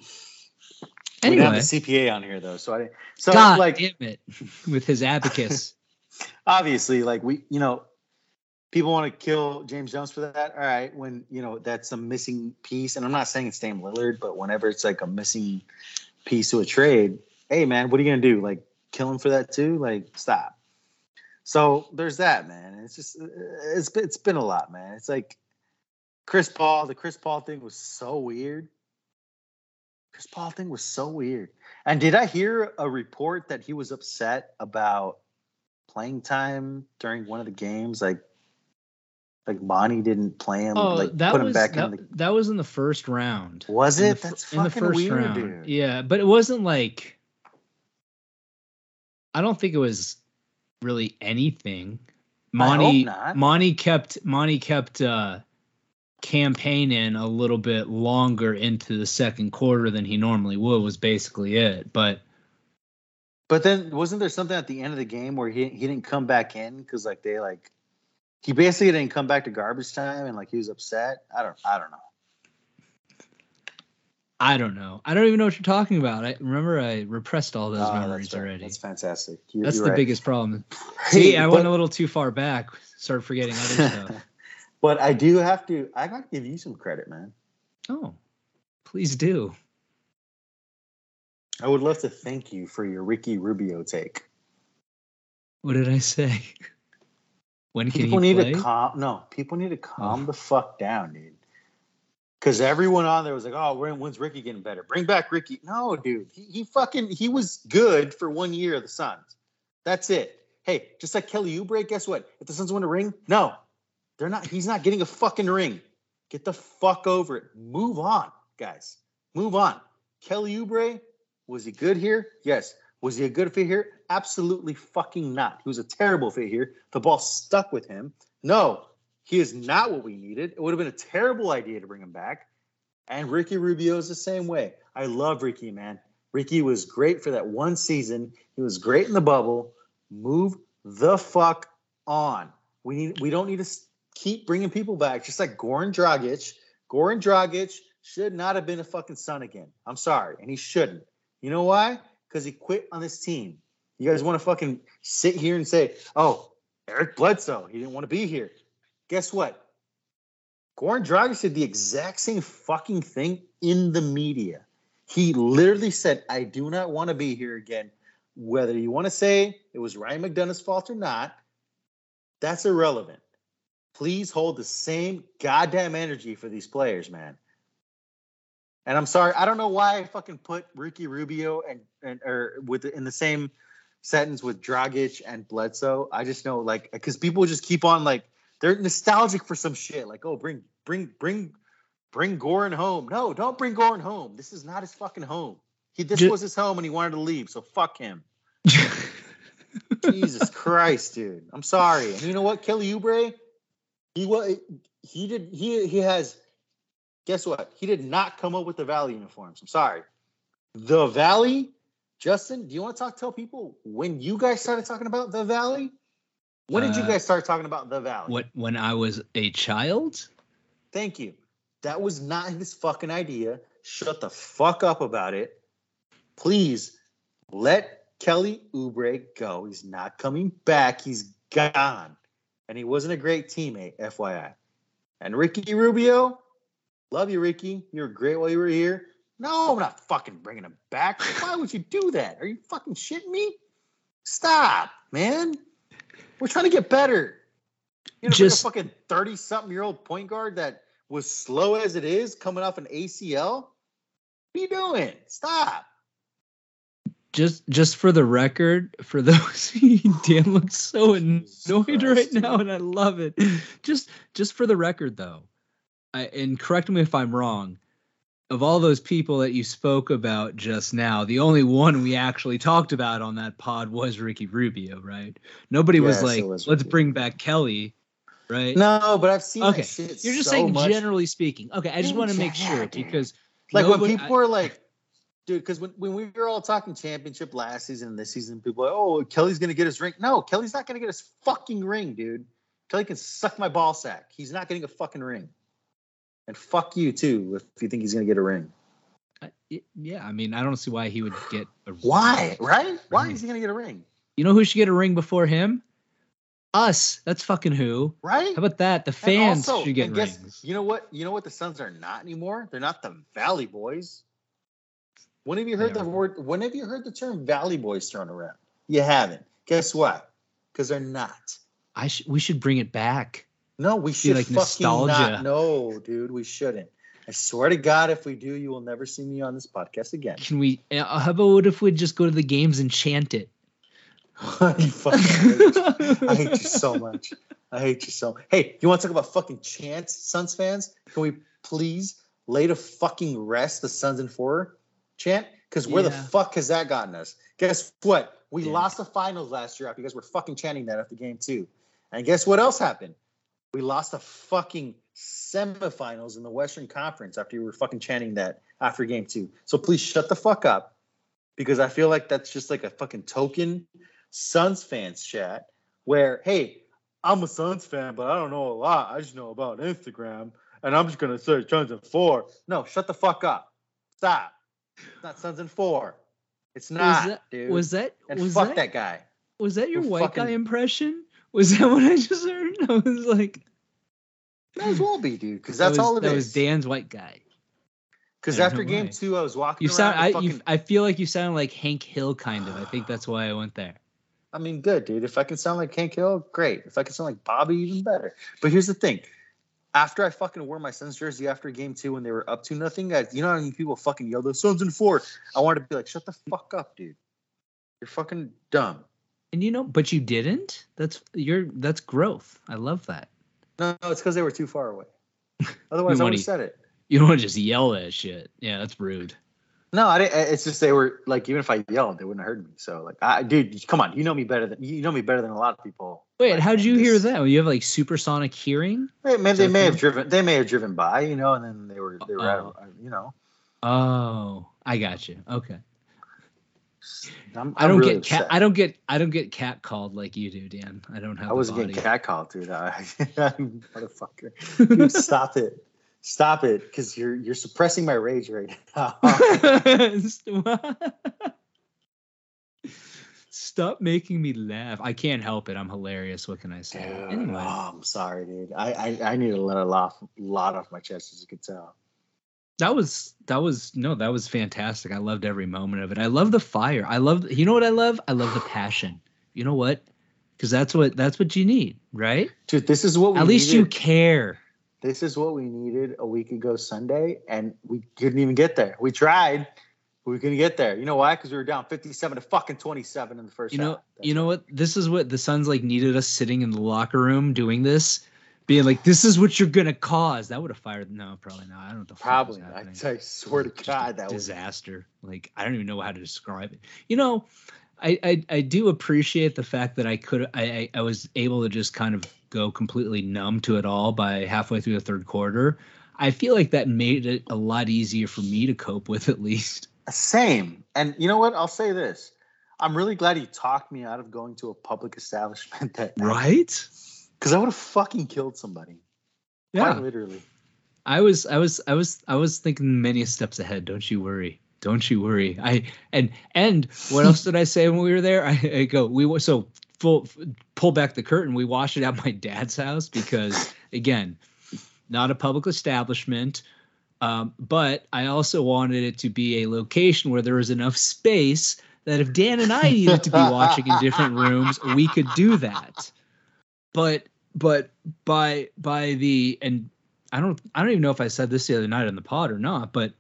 We Anyway, don't have the CPA on here though, so I didn't. So God like, damn it. With his abacus. *laughs* obviously, like we, you know, people want to kill James Jones for that. All right, when you know that's a missing piece, and I'm not saying it's Dame Lillard, but whenever it's like a missing piece to a trade, hey man, what are you gonna do? Like kill him for that too? Like stop. So there's that, man. It's just uh, it's it's been a lot, man. It's like Chris Paul. The Chris Paul thing was so weird. Chris Paul thing was so weird. And did I hear a report that he was upset about playing time during one of the games? Like, like Monty didn't play him, Oh, like that put him was back that, in the. that was in the first round. Was it? That's in the fucking first weird, round. dude. Yeah, but it wasn't like I don't think it was really anything. Monty not. Monty kept Monty kept uh Cam Payne in a little bit longer into the second quarter than he normally would was basically it. But But then wasn't there something at the end of the game where he he didn't come back in because like they like he basically didn't come back to garbage time and like he was upset. I don't I don't know. I don't know. I don't even know what you're talking about. I remember I repressed all those Oh, memories that's right. already. That's That's, fantastic. You- you're the right. biggest problem. *laughs* See, I but- went a little too far back. Started forgetting other *laughs* stuff. but I do have to. I got to give you some credit, man. Oh, please do. I would love to thank you for your Ricky Rubio take. What did I say? *laughs* When can People he need play? to calm. No, people need to calm Oh. the fuck down, dude. Because everyone on there was like, "Oh, when's Ricky getting better? Bring back Ricky." No, dude, he, he fucking he was good for one year of the Suns. That's it. Hey, just like Kelly Oubre, guess what? If the Suns win a ring, no, they're not. He's not getting a fucking ring. Get the fuck over it. Move on, guys. Move on. Kelly Oubre, was he good here? Yes. Was he a good fit here? Absolutely fucking not. He was a terrible fit here. The ball stuck with him. No, he is not what we needed. It would have been a terrible idea to bring him back. And Ricky Rubio is the same way. I love Ricky, man. Ricky was great for that one season. He was great in the bubble. Move the fuck on. We need. We don't need to keep bringing people back. Just like Goran Dragic. Goran Dragic should not have been a fucking Sun again. I'm sorry, and he shouldn't. You know why? Because he quit on this team. You guys want to fucking sit here and say, "Oh, Eric Bledsoe, he didn't want to be here." Guess what? Goran Dragic did the exact same fucking thing in the media. He literally said, "I do not want to be here again." Whether you want to say it was Ryan McDonough's fault or not, that's irrelevant. Please hold the same goddamn energy for these players, man. And I'm sorry, I don't know why I fucking put Ricky Rubio and and or with in the same sentence with Dragic and Bledsoe. I just know like because people just keep on like they're nostalgic for some shit. Like, oh, bring bring bring bring Goran home. No, don't bring Goran home. This is not his fucking home. He this Ju- was his home and he wanted to leave, so fuck him. *laughs* Jesus Christ, dude. I'm sorry. And you know what, Kelly Oubre? He was he did he he has guess what? He did not come up with the Valley uniforms. I'm sorry. The Valley, Justin, do you want to talk tell people when you guys started talking about the Valley? When did you Uh, guys start talking about the Valley? what when I was a child? Thank you. That was not his fucking idea. Shut the fuck up about it. Please let Kelly Oubre go. He's not coming back. He's gone. And he wasn't a great teammate, FYI. And Ricky Rubio, love you, Ricky. You were great while you were here. No, I'm not fucking bringing him back. Why would you do that? Are you fucking shitting me? Stop, man. We're trying to get better. You know, Just- a fucking 30 something year old point guard that was slow as it is coming off an ACL? What are you doing? Stop. Just just for the record, for *laughs* those Dan looks so annoyed right now, and I love it. Just just for the record though, I, and correct me if I'm wrong. Of all those people that you spoke about just now, the only one we actually talked about on that pod was Ricky Rubio, right? Nobody was Yes, it like, was "Let's Ricky. bring back Kelly," right? No, but I've seen Okay, You're just so saying much. generally speaking. Okay, I just want to make sure because like when nobody- people are like, dude, because when, when we were all talking championship last season and this season, people are like, oh, Kelly's gonna get his ring. No, Kelly's not gonna get his fucking ring, dude. Kelly can suck my ball sack. He's not getting a fucking ring. And fuck you too if you think he's gonna get a ring. Yeah, I mean, I don't see why he would get a Why? Right? Why Right. is he gonna get a ring? You know who should get a ring before him? Us. That's fucking who. Right? How about that? The fans also- should get guess- rings. You know what? You know what the Suns are not anymore? They're not the Valley Boys. When have you heard the word? When have you heard the term Valley Boys thrown around? You haven't. Guess what? Because they're not. I sh- we should bring it back. No, we should like fucking nostalgia. not. No, dude, we shouldn't. I swear to God, if we do, you will never see me on this podcast again. Can we? Uh, how about what if we just go to the games and chant it? *laughs* you fucking hate you. I hate you so much. I hate you so. Hey, you want to talk about fucking chants, Suns fans? Can we please lay to fucking rest the Suns and four chant? Because where the fuck has that gotten us? Guess what? We Yeah. lost the finals last year after you guys were fucking chanting that after game two. And guess what else happened? We lost the fucking semifinals in the Western Conference after you were fucking chanting that after game two. So please shut the fuck up because I feel like that's just like a fucking token Suns fans chat where, hey, I'm a Suns fan, but I don't know a lot. I just know about Instagram, and I'm just gonna search Suns and four. No, shut the fuck up. Stop. It's not Suns and four. It's not, was that? dude. Was that? and was fuck that, that, guy. Was that your who white fucking- guy impression? Was that what I just heard? I was like, Might as well be, dude, because that that's was, all it that is. was Dan's white guy. Because after game why. two, I was walking. You sound. I. fucking, You, I feel like you sound like Hank Hill, kind of. I think that's why I went there. I mean, good, dude. If I can sound like Hank Hill, great. If I can sound like Bobby, even better. But here's the thing. After I fucking wore my Suns jersey after game two when they were up to nothing, guys, you know how many people fucking yell, the Suns in four? I wanted to be like, shut the fuck up, dude. You're fucking dumb. And you know, but you didn't. That's you're. That's growth. I love that. No, no it's because they were too far away. *laughs* Otherwise, I would have said it. You don't want to just yell that shit. Yeah, that's rude. No, I didn't. It's just they were like, even if I yelled, they wouldn't have heard me. So, like, I, dude, come on, you know me better than you know me better than a lot of people. Wait, Like, how'd you this- hear that? You have like supersonic hearing? Hey, man, they may have driven. They may have driven by, you know, and then they were they were, Oh. out, you know. Oh, I got you. Okay. I'm, I don't really get cat. I don't get. I don't get cat called like you do, Dan. I don't have. I wasn't getting catcalled, dude. I, motherfucker. *laughs* Dude, stop it. Stop it, because you're you're suppressing my rage right *laughs* now. *laughs* Stop making me laugh. I can't help it. I'm hilarious. What can I say? Dude, Anyway, oh, I'm sorry, dude. I, I I need to let a lot lot off my chest, as you can tell. That was that was no, that was fantastic. I loved every moment of it. I love the fire. I love. You know what I love? I love the *gasps* passion. You know what? Because that's what that's what you need, right? Dude, this is what we At least you care. This is what we needed a week ago Sunday, and we couldn't even get there. We tried, but we couldn't get there. You know why? Because we were down 57 to fucking 27 in the first You know, half. You know what? This is what the Suns like needed us sitting in the locker room doing this being like, "This is what you're gonna cause." That would have fired. No, probably not. I don't know. What the was Probably. I, happening. I swear to God, that was disaster. Like I don't even know how to describe it. You know, I I, I do appreciate the fact that I could I, I I was able to just kind of go completely numb to it all by halfway through the third quarter. I feel like that made it a lot easier for me to cope with at least. Same. And you know what? I'll say this. I'm really glad he talked me out of going to a public establishment that Right? Because I would have fucking killed somebody. Yeah. Quite literally. I was I was I was I was thinking many steps ahead. Don't you worry. Don't you worry. I and and what else did I say when we were there? *laughs* I, I go we were so full pull back the curtain. We watched it at my dad's house because again, not a public establishment. Um, but I also wanted it to be a location where there was enough space that if Dan and I needed to be watching in different rooms, we could do that. But but by by the and I don't I don't even know if I said this the other night on the pod or not, but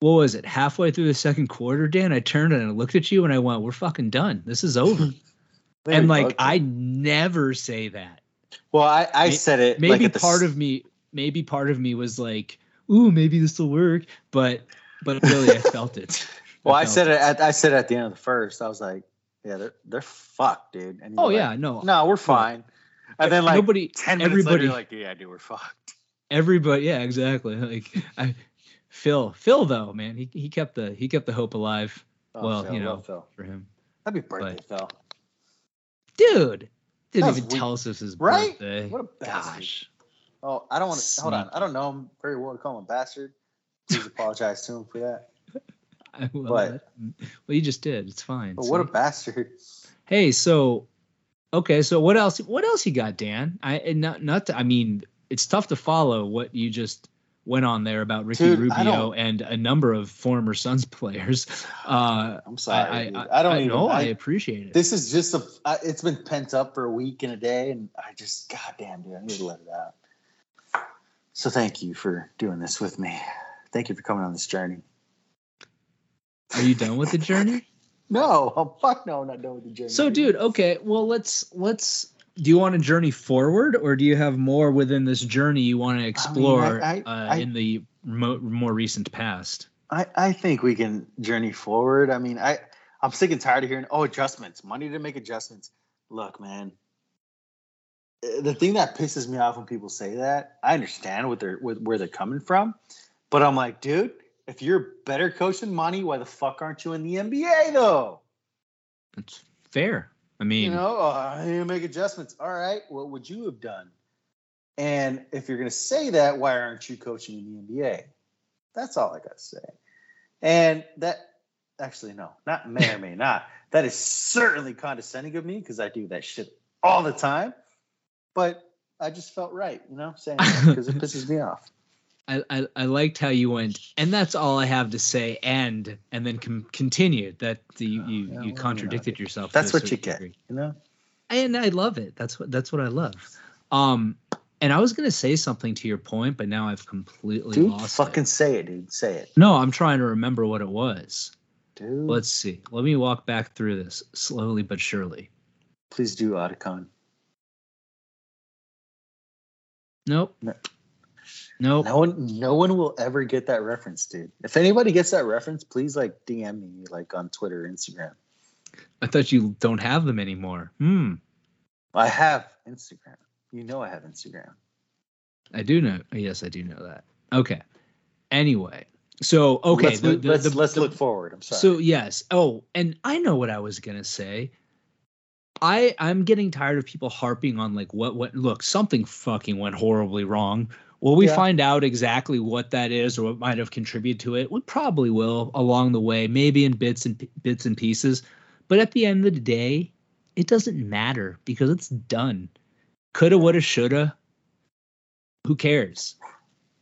what was it? Halfway through the second quarter, Dan, I turned and I looked at you and I went, "We're fucking done. This is over." *laughs* And like go. I never say that. well, I, I May- said it. Maybe like at the part s- of me, maybe part of me was like, "Ooh, maybe this will work," but but really, I felt it. *laughs* Well, I felt said it. At, I said at the end of the first. I was like, "Yeah, they're they're fucked, dude." And Oh were yeah, like, no, no, we're fine. And then like nobody, ten minutes everybody, later, you're like, "Yeah, dude, we're fucked." everybody, yeah, exactly. *laughs* Like I, Phil, Phil though, man, he he kept the he kept the hope alive Oh, Well, Phil, you know. love Phil. for him. Happy birthday, Phil. Dude, didn't That even weak. tell us this is Right? birthday. What a bastard. Gosh. Oh, I don't want to. Hold on. I don't know him very well to call him a bastard. Please apologize to him for that. *laughs* I, well, But- well, you just did. It's fine. But what a bastard. hey, so okay, so what else? What else you got, Dan? I and not not. To, I mean, it's tough to follow what you just went on there about Ricky Dude, Rubio and a number of former Suns *laughs* players. Uh, I'm sorry. I. I, I, don't I even. know. I I, appreciate it. this is just a. It's been pent up for a week and a day, and I just, goddamn, dude, I need to let it out. So thank you for doing this with me. Thank you for coming on this journey. Are you done with the journey? *laughs* *laughs* No, oh, fuck no, I'm not done with the journey. So, dude, okay. Well, let's let's. Do you want to journey forward, or do you have more within this journey you want to explore I- uh, I- in the mo- more recent past? I, I think we can journey forward. I mean, I I'm sick and tired of hearing oh adjustments, Monty to make adjustments. Look, man, uh, the thing that pisses me off when people say that, I understand what they're what, where they're coming from, but I'm like, dude, if you're a better coach than Monty, why the fuck aren't you in the NBA though? That's fair. I mean, You know, uh, I need to make adjustments. All right, what would you have done? And if you're going to say that, why aren't you coaching in the NBA? That's all I got to say. And that actually, no, not may or may not. *laughs* That is certainly condescending of me because I do that shit all the time. But I just felt right, you know, saying that because it pisses me off. I, I I liked how you went, and that's all I have to say. And and then com- continued that the, you Oh, you, yeah, well, you you contradicted yourself. That's what you certain get, degree. you know. and I love it. That's what that's what I love. Um, and I was gonna say something to your point, but now I've completely Dude, lost fucking it. say it, dude. Say it, No, I'm trying to remember what it was. dude. Let's see. Let me walk back through this slowly but surely. Please do, Otacon. Nope. No. Nope. No one, no one will ever get that reference, dude. If anybody gets that reference, please like DM me, like on Twitter, Instagram. I thought you don't have them anymore. Hmm. I have Instagram. You know, I have Instagram. I do know. Yes, I do know that. Okay. Anyway, so okay. let's, the- the- let's, the- let's look forward. I'm sorry. So yes. Oh, and I know what I was gonna say. I I'm getting tired of people harping on like what what look something fucking went horribly wrong. Will we Yeah. find out exactly what that is or what might have contributed to it? We probably will along the way, maybe in bits and p- bits and pieces. But at the end of the day, it doesn't matter because it's done. Coulda, woulda, shoulda. Who cares?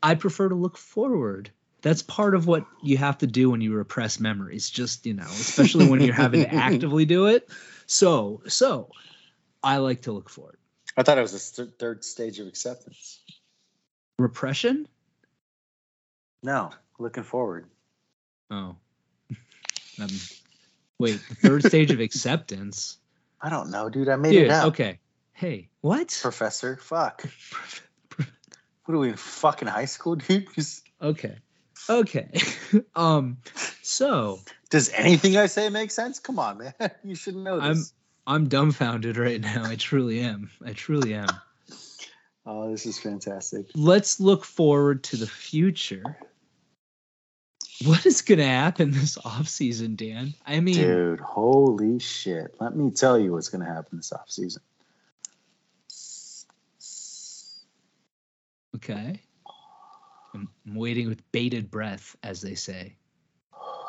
I prefer to look forward. That's part of what you have to do when you repress memories. Just you know, especially when you're having to *laughs* actively do it. So, so I like to look forward. I thought it was the th- third stage of acceptance. Repression? No, looking forward. Oh, *laughs* um, wait. The third stage of *laughs* acceptance. I don't know, dude. I made it up. okay. Hey, what? Professor, fuck. *laughs* What are we in fucking high school, dude? Just- Okay. Okay. um so Does anything I say make sense? Come on, man. You should know this. I'm. I'm dumbfounded right now. I truly am. I truly am. Oh, this is fantastic. Let's look forward to the future. What is going to happen this offseason, Dan? I mean, Dude, holy shit. Let me tell you what's going to happen this offseason. okay. I'm, I'm waiting with bated breath, as they say.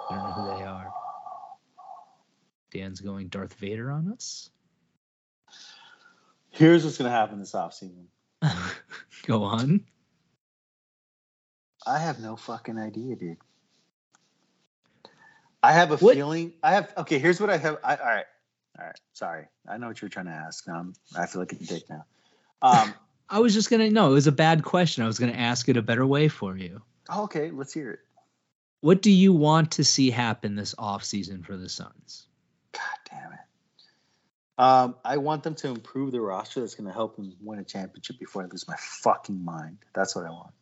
I don't know who they are. Dan's going Darth Vader on us. Here's what's going to happen this offseason. *laughs* Go on. I have no fucking idea, dude. I have a What- feeling. I have. Okay, here's what I have. I, all right. All right. Sorry. I know what you're trying to ask. Um, I feel like a dick now. Um, *laughs* I was just gonna no, it was a bad question. I was gonna ask it a better way for you. oh, okay, let's hear it. What do you want to see happen this off season for the Suns? God damn it. Um, I want them to improve the roster that's going to help them win a championship before I lose my fucking mind. That's what I want.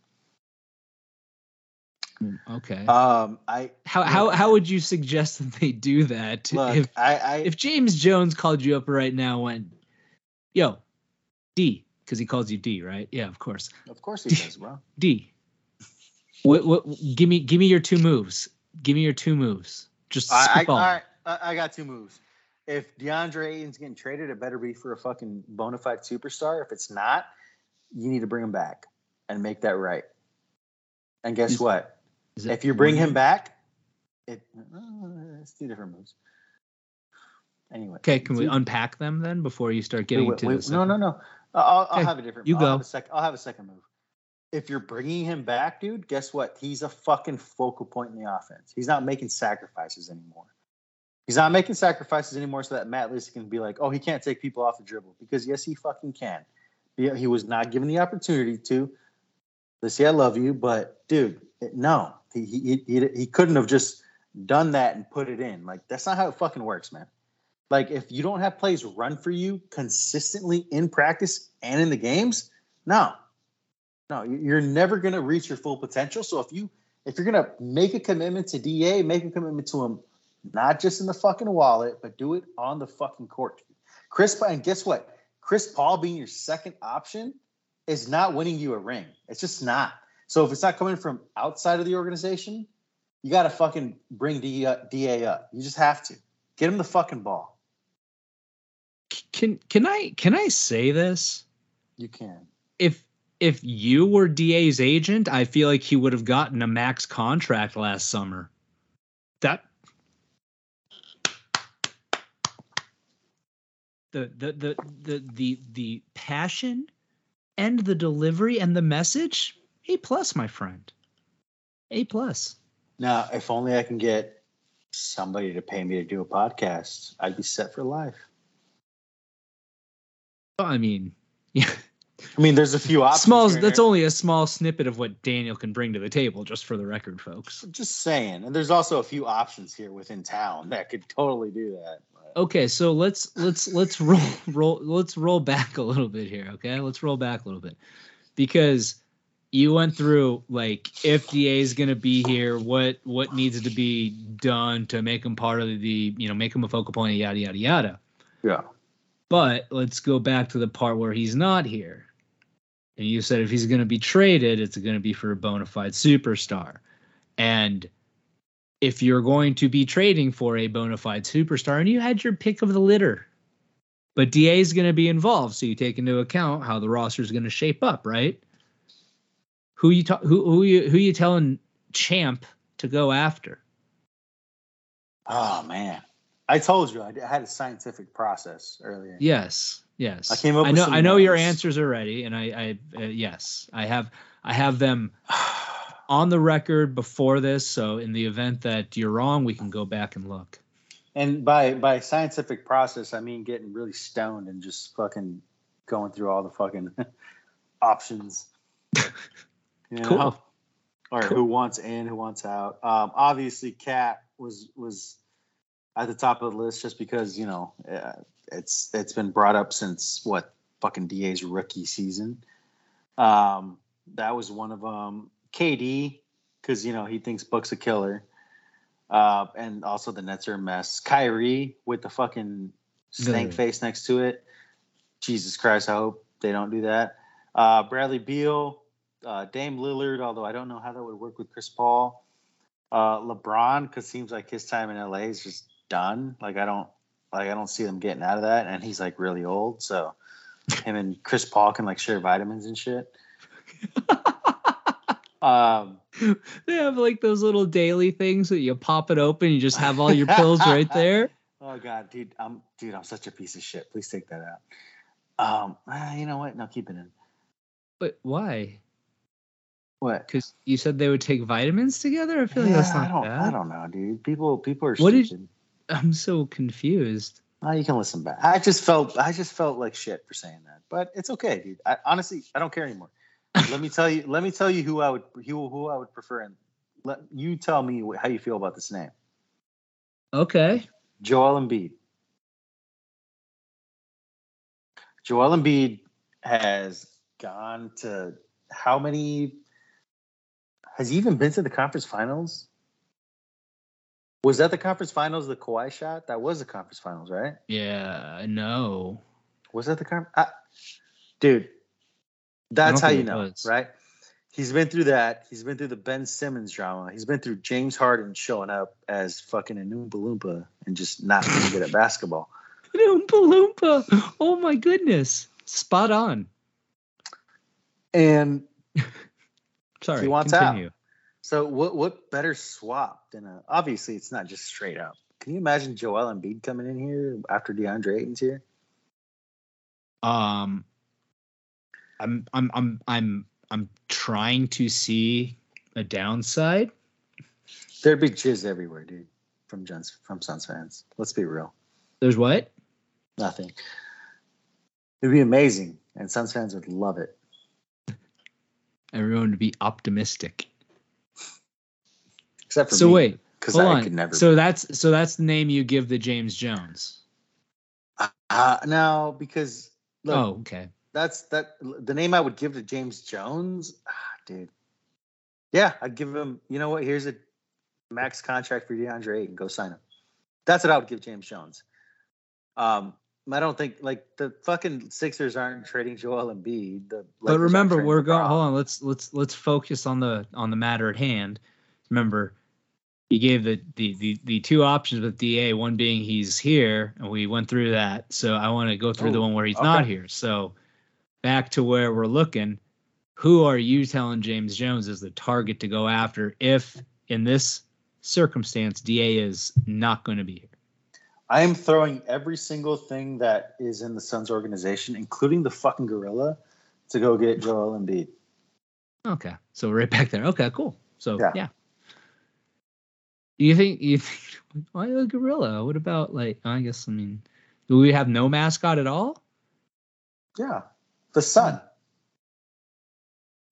Okay. Um, I how how how would you suggest *laughs* that they do that? look. if I, I if James Jones called you up right now, and yo, D, because he calls you D, right? Yeah, of course. of course he does, bro. D. What what? Give me give me your two moves. Give me your two moves. Just I, I, all I, I got two moves. If DeAndre Ayton's getting traded, it better be for a fucking bona fide superstar. If it's not, you need to bring him back and make that right. And guess Is- what? Is If you bring him back, it uh, it's two different moves. Anyway. Okay, can we unpack them then before you start getting Wait, to wait, this? no, no, no. I'll, I'll have a different. you I'll go. Have a sec, I'll have a second move. If you're bringing him back, dude, guess what? He's a fucking focal point in the offense. He's not making sacrifices anymore. He's not making sacrifices anymore, so that Matt Lissy can be like, "Oh, he can't take people off the dribble," because yes, he fucking can. He, was not given the opportunity to. Lissy, I love you, but dude, no, he, he he he couldn't have just done that and put it in. Like that's not how it fucking works, man. Like if you don't have plays run for you consistently in practice and in the games, no, no, you- you're never gonna reach your full potential. So if you if you're gonna make a commitment to Da, make a commitment to him, not just in the fucking wallet, but do it on the fucking court. Chris and guess what? Chris Paul being your second option is not winning you a ring. It's just not. So if it's not coming from outside of the organization, you got to fucking bring D, uh, Da up. You just have to get him the fucking ball. Can can I can I say this? You can. If if you were DA's agent, I feel like he would have gotten a max contract last summer. That the the the the the, the passion and the delivery and the message a plus my friend a plus Now, if only I can get somebody to pay me to do a podcast, I'd be set for life. i mean *laughs* yeah I mean, there's a few options. small that's only a small snippet of what daniel can bring to the table just for the record folks Just saying. And there's also a few options here within town that could totally do that. Okay so let's let's let's roll *laughs* roll let's roll back a little bit here okay? Let's roll back a little bit. Because you went through like if da is going to be here what what needs to be done to make him part of the you know make him a focal point yada yada yada. Yeah. but let's go back to the part where he's not here. And you said if he's going to be traded it's going to be for a bona fide superstar. And if you're going to be trading for a bona fide superstar and you had your pick of the litter but da is going to be involved so you take into account how the roster is going to shape up right who you ta- who who you who you telling champ to go after Oh, man. I told you I had a scientific process earlier. Yes, yes. I came up I with know. I know your answers already, and I, I, uh, yes, I have. I have them *sighs* on the record before this. So in the event that you're wrong, we can go back and look. And by by scientific process, I mean getting really stoned and just fucking going through all the fucking *laughs* options. *laughs* You know? Cool. Or Cool. who wants in, who wants out. Um, obviously, KAT was was at the top of the list just because you know uh, it's it's been brought up since what fucking Da's rookie season. Um, That was one of them. KD, because you know he thinks Book's a killer. Uh, and also the Nets are a mess. Kyrie with the fucking snake Good. face next to it. Jesus Christ, I hope they don't do that. Uh, Bradley Beal, uh, Dame Lillard, although I don't know how that would work with Chris Paul. Uh, LeBron, because seems like his time in LA is just done. Like I don't, like I don't see them getting out of that, and he's like really old, so him and Chris Paul can like share vitamins and shit. *laughs* um, *laughs* They have like those little daily things that you pop it open, you just have all your pills right *laughs* there. Oh god, dude, I'm dude, I'm such a piece of shit. Please take that out. Um, ah, you know what? No, keep it in. But why? What? Because you said they would take vitamins together. I feel like that's not I don't, bad. I don't know, dude. People, people are What did- stupid. I'm so confused. Oh, you can listen back. I just felt, I just felt like shit for saying that, but it's okay, dude. I, honestly, I don't care anymore. Let me tell you, let me tell you who I would, who, who I would prefer, and let you tell me how you feel about this name, Okay. Joel Embiid. Joel Embiid has gone to how many? Has he even been to the conference finals? Was that the conference finals? The Kawhi shot? That was the conference finals, right? Yeah. no. Was that the conference? Dude, that's how you know, was. right? He's been through that. He's been through the Ben Simmons drama. He's been through James Harden showing up as fucking an Oompa Loompa and just not being good at basketball. *laughs* Oompa Loompa. Oh my goodness. Spot on. And *laughs* Sorry. He wants out. so, what what better swap than a? Obviously, it's not just straight up. Can you imagine Joel Embiid coming in here after DeAndre Ayton's here? Um, I'm I'm I'm I'm I'm trying to see a downside. There'd be jizz everywhere, dude. From Suns from Suns fans. Let's be real. There's what? Nothing. It'd be amazing, and Suns fans would love it. Everyone would be optimistic. Except for So me, wait, because hold I on. could never. So that's so that's the name you give the James Jones. uh, no, because look, oh, okay. That's that. The name I would give to James Jones, ah, dude. Yeah, I'd give him. You know what? Here's a max contract for DeAndre Ayton. Go sign him. That's what I would give James Jones. Um, I don't think like the fucking Sixers aren't trading Joel Embiid. The But remember, we're going. Hold on. Let's let's let's focus on the on the matter at hand. Remember, you gave the the the, the two options with Da. One being he's here, and we went through that. So I want to go through the one where he's not here. So back to where we're looking. Who are you telling James Jones is the target to go after if in this circumstance Da is not going to be here? I am throwing every single thing that is in the Suns organization, including the fucking gorilla, to go get Joel Embiid. Okay, so right back there. Okay, cool. So yeah. Yeah. Do you think you think *laughs* why a gorilla? What about like I guess I mean, do we have no mascot at all? Yeah, the sun,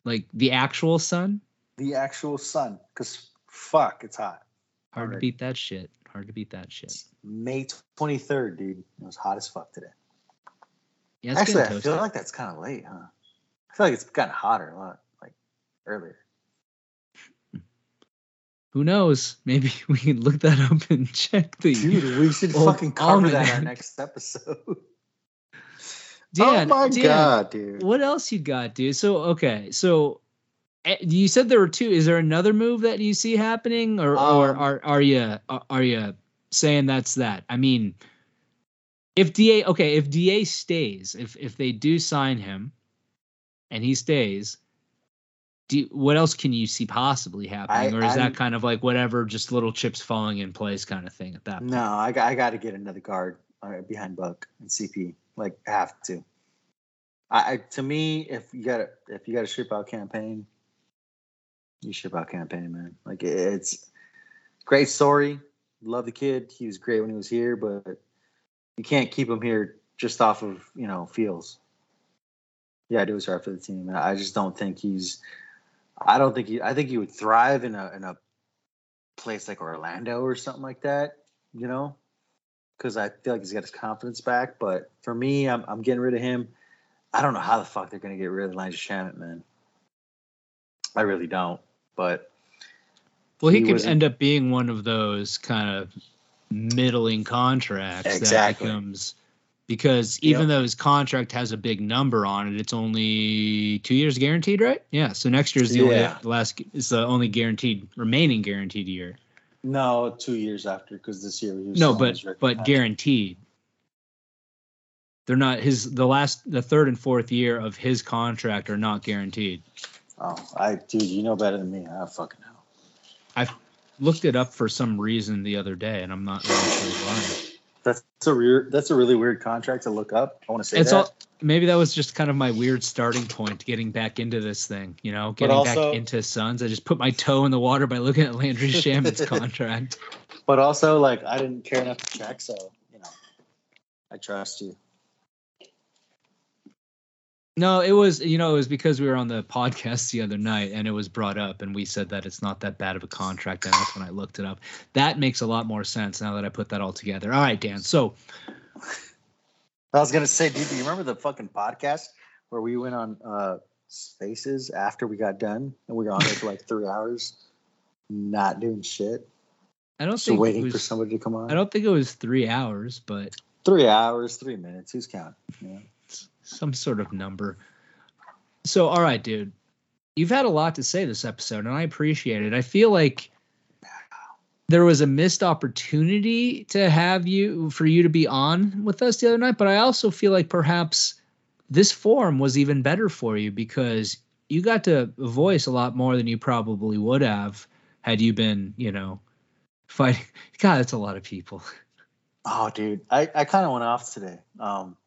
Like the actual sun? the actual sun. Because fuck, it's hot. Hard to beat that shit. Hard to beat that shit. It's May twenty third, dude. It was hot as fuck today. Yeah, Actually, I feel like that's kind of late, huh? I feel like it's gotten hotter a lot, like earlier. Who knows? Maybe *laughs* we can look that up and check the Dude, we should fucking cover that in our next episode. *laughs* Dan, oh my Dan, god, dude. What else you got, dude? So okay, so eh, you said there were two. Is there another move that you see happening, or or Um, are are you are you saying that's that? I mean, if Da okay, if Da stays, if if they do sign him, and he stays, do what else can you see possibly happening, I- or is I'm- that kind of like whatever, just little chips falling in place kind of thing at that? point? No, I, got- I got to get another guard uh, behind Book and CP. Like, have to. I, I to me, if you got to if you got to ship out Cam Payne, you ship out Cam Payne, man. Like it's great story. Love the kid. He was great when he was here, but you can't keep him here just off of you know feels. Yeah, it was hard for the team. I just don't think he's. I don't think he. I think he would thrive in a in a place like Orlando or something like that. You know, because I feel like he's got his confidence back. But for me, I'm I'm getting rid of him. I don't know how the fuck they're gonna get rid of Elijah Shamet, man. I really don't. But Well, he, He could end up being one of those kind of middling contracts Exactly. that becomes because even Yep. though his contract has a big number on it, it's only two years guaranteed, right? Yeah. So next year is the Yeah. only last is the only guaranteed remaining guaranteed year. No, two years after because this year he was No, but but guaranteed. They're not his the last the third and fourth year of his contract are not guaranteed. Oh, I dude, you know better than me. I fucking know. I looked it up for some reason the other day, and I'm not really sure why. That's a weird. That's a really weird contract to look up. I want to say it's that. all maybe that was just kind of my weird starting point getting back into this thing you know getting also- back into suns i just put my toe in the water by looking at landry *laughs* shamit's contract But also, like, I didn't care enough to check, so you know, I trust you. No it was you know it was because we were on the podcast the other night and it was brought up and we said that it's not that bad of a contract and that's when i looked it up that makes a lot more sense now that i put that all together all right dan so I was gonna say, dude, do you remember the fucking podcast where we went on uh Spaces after we got done and we were on there for like three hours, not doing shit, i don't just think it waiting for somebody to come on. i don't think it was three hours but Three hours, three minutes. Who's counting? Yeah. Some sort of number. So, all right, dude, you've had a lot to say this episode, and I appreciate it. I feel like there was a missed opportunity to have you for you to be on with us the other night, but I also feel like perhaps this forum was even better for you because you got to voice a lot more than you probably would have had you been, you know, fighting. *laughs* God, that's a lot of people. Oh, dude, I, I kind of went off today. Um,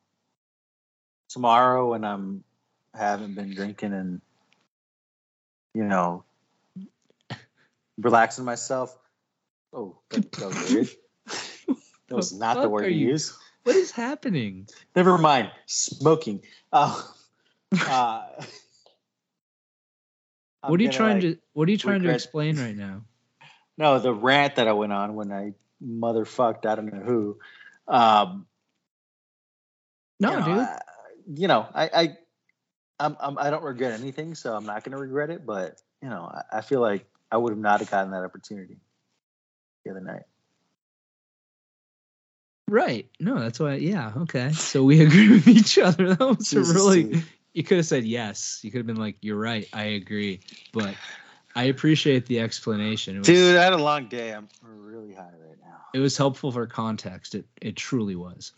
tomorrow and I'm haven't been drinking and you know relaxing myself. Oh, that, that was weird. *laughs* That was not the word you- use. What is happening? Never mind. Smoking. Oh, uh, *laughs* what are you trying like- to What are you trying to explain right now? No, the rant that I went on when I motherfucked I don't know who. Um, No, you know, dude. I, you know, I, I, I'm, I'm, I don't regret anything, so I'm not going to regret it. But you know, I, I feel like I would have not have gotten that opportunity the other night. Right. No, that's why. Yeah. Okay. So we *laughs* agree with each other. That was a really. dude. You could have said yes. You could have been like, "You're right. I agree." But I appreciate the explanation. Was, dude, I had a long day. I'm really high right now. it was helpful for context. It it truly was.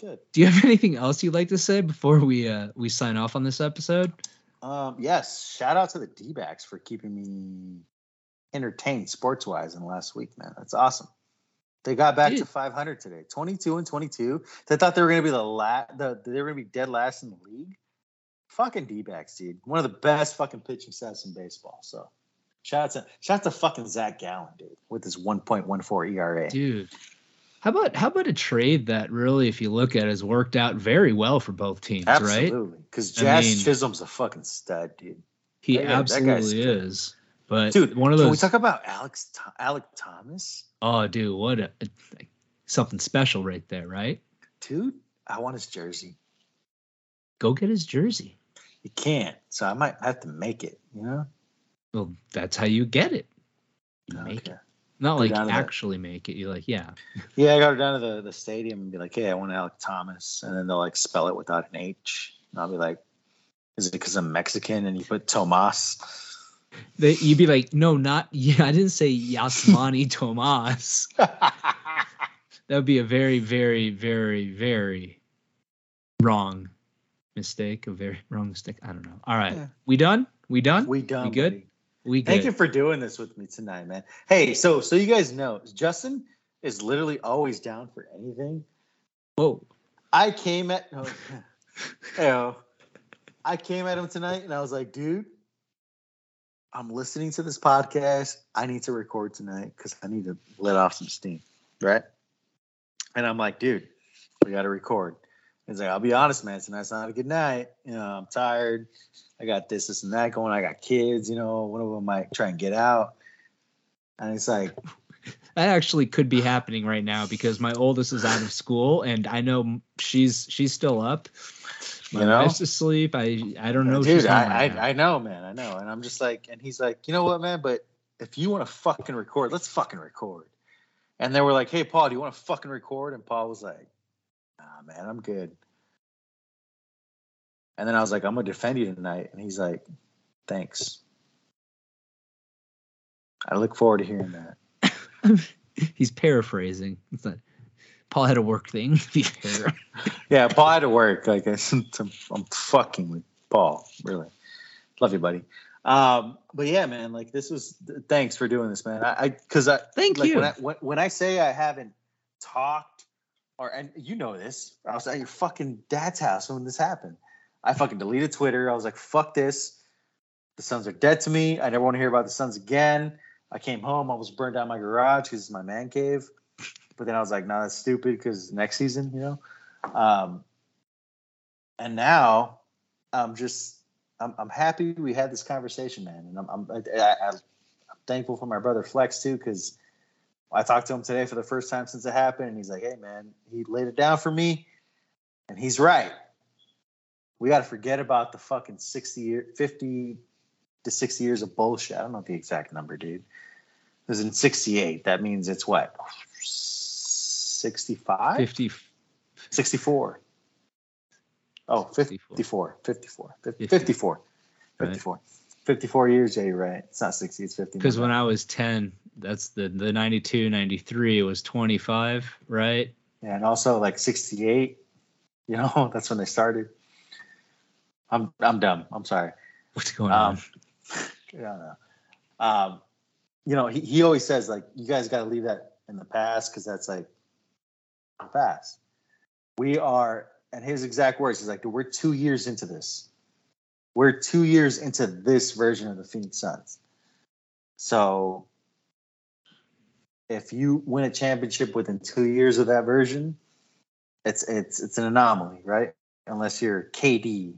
Good. Do you have *laughs* anything else you'd like to say before we uh we sign off on this episode? Um, yes, shout out to the D-backs for keeping me entertained sports wise in the last week, man. That's awesome. They got back to 500 today, 22 and 22. They thought they were going to be the last, the, they were going to be dead last in the league. Fucking D-backs, dude. One of the best fucking pitching stats in baseball. So, shout out to shout out to fucking Zach Gallen, dude, with his 1.14 ERA. Dude. How about how about a trade that really, if you look at, it, has worked out very well for both teams, right? Absolutely, because I Jazz mean- Chisholm's a fucking stud, dude. He That guy- that guy's absolutely is. But Dude, one of those. can we talk about Alex Alek Thomas? Oh, dude, what a something special right there, right? Dude, I want his jersey. Go get his jersey. You can't, so I might have to make it. You know, Well, that's how you get it. You make it. Not like down to the- actually make it. You're like, yeah. Yeah, I got to go down to the, the stadium and be like, "Hey, I want Alek Thomas," and then they'll like spell it without an H. And I'll be like, "Is it because I'm Mexican?" And you put Tomas. They, you'd be like, no, not *laughs* yeah. I didn't say Yasmany *laughs* Tomas. *laughs* That would be a very, very, very, very wrong mistake. A very wrong mistake. I don't know. All right, Yeah. we done? We done? we done. We good? buddy. We good. Thank you for doing this with me tonight, man. Hey, so so you guys know, Justin is literally always down for anything. Whoa. I came at oh, *laughs* no, Ew. I came at him tonight and I was like, dude, I'm listening to this podcast. I need to record tonight because I need to let off some steam. Right. And I'm like, dude, we got to record. He's like, I'll be honest, man, tonight's not a good night. You know, I'm tired. I got this, this, and that going. I got kids, you know, one of them might try and get out. And it's like, *laughs* That actually could be happening right now because my oldest is out of school and I know she's she's still up. My You know? wife's asleep. I I don't know. Dude, she's I, right. I I know, man, I know, and I'm just like, and he's like, you know what, man, but if you want to fucking record, let's fucking record. And they were like, hey, Paul, do you want to fucking record? And Paul was like, nah, man, I'm good. And then I was like, I'm gonna defend you tonight, and he's like, thanks. I look forward to hearing that. *laughs* He's paraphrasing. It's not, Paul had a work thing. *laughs* *laughs* Yeah, Paul had to work. Like I, I'm fucking with Paul. Really, love you, buddy. Um, but yeah, man, like this was. Thanks for doing this, man. I because I, Thank like, you. When I, when, when I say I haven't talked, or and you know this, I was at your fucking dad's house when this happened. I fucking deleted Twitter. I was like, fuck this. The Suns are dead to me. I never want to hear about the Suns again. I came home. I was burned down my garage because it's my man cave. But then I was like, no, that's stupid because next season, you know. Um, and now I'm just I'm, I'm happy we had this conversation, man, and I'm I'm, I, I'm thankful for my brother Flex too because I talked to him today for the first time since it happened, and he's like, "Hey, man," he laid it down for me, and he's right. We got to forget about the fucking sixty year, fifty to sixty years of bullshit. I don't know the exact number, dude. It was in '68. That means it's what 65? 50. 64. Oh, 54. 54. 54. 50. 54. Right. 54. 54 years, yeah, you're right. It's not 60, it's 50. Because when I was 10, that's the the 92, 93 was 25, right? Yeah, and also like 68, *laughs* you know, that's when they started. I'm I'm dumb. I'm sorry. What's going Um, on? *laughs* I don't know. Um, you know, he, he always says like you guys got to leave that in the past because that's like the past. We are, and his exact words, he's like, we're two years into this. We're two years into this version of the Phoenix Suns. So if you win a championship within two years of that version, it's it's it's an anomaly, right? Unless you're KD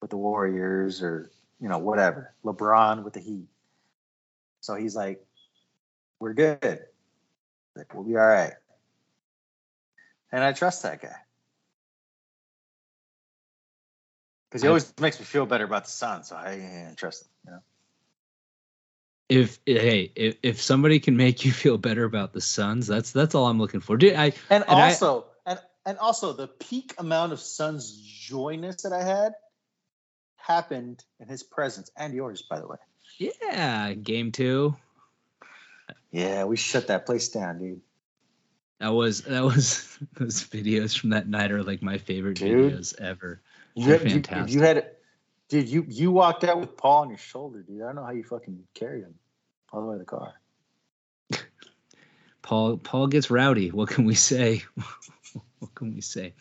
with the Warriors or you know whatever, LeBron with the Heat. So he's like, we're good. Like we'll be all right. And I trust that guy. Because he I- always makes me feel better about the Sun, so I, I trust him. You know? If hey, if, if somebody can make you feel better about the Suns, that's that's all I'm looking for. Dude, I And, And I- also, and and also the peak amount of Suns joyness that I had happened in his presence and yours, by the way. yeah, game two. Yeah, we shut that place down, dude. That was that was *laughs* those videos from that night are like my favorite Dude. videos ever. You had, you, fantastic. you had, dude. You you walked out with Paul on your shoulder, dude. I don't know how you fucking carried him all the way to the car. *laughs* Paul Paul gets rowdy. What can we say? *laughs* what can we say?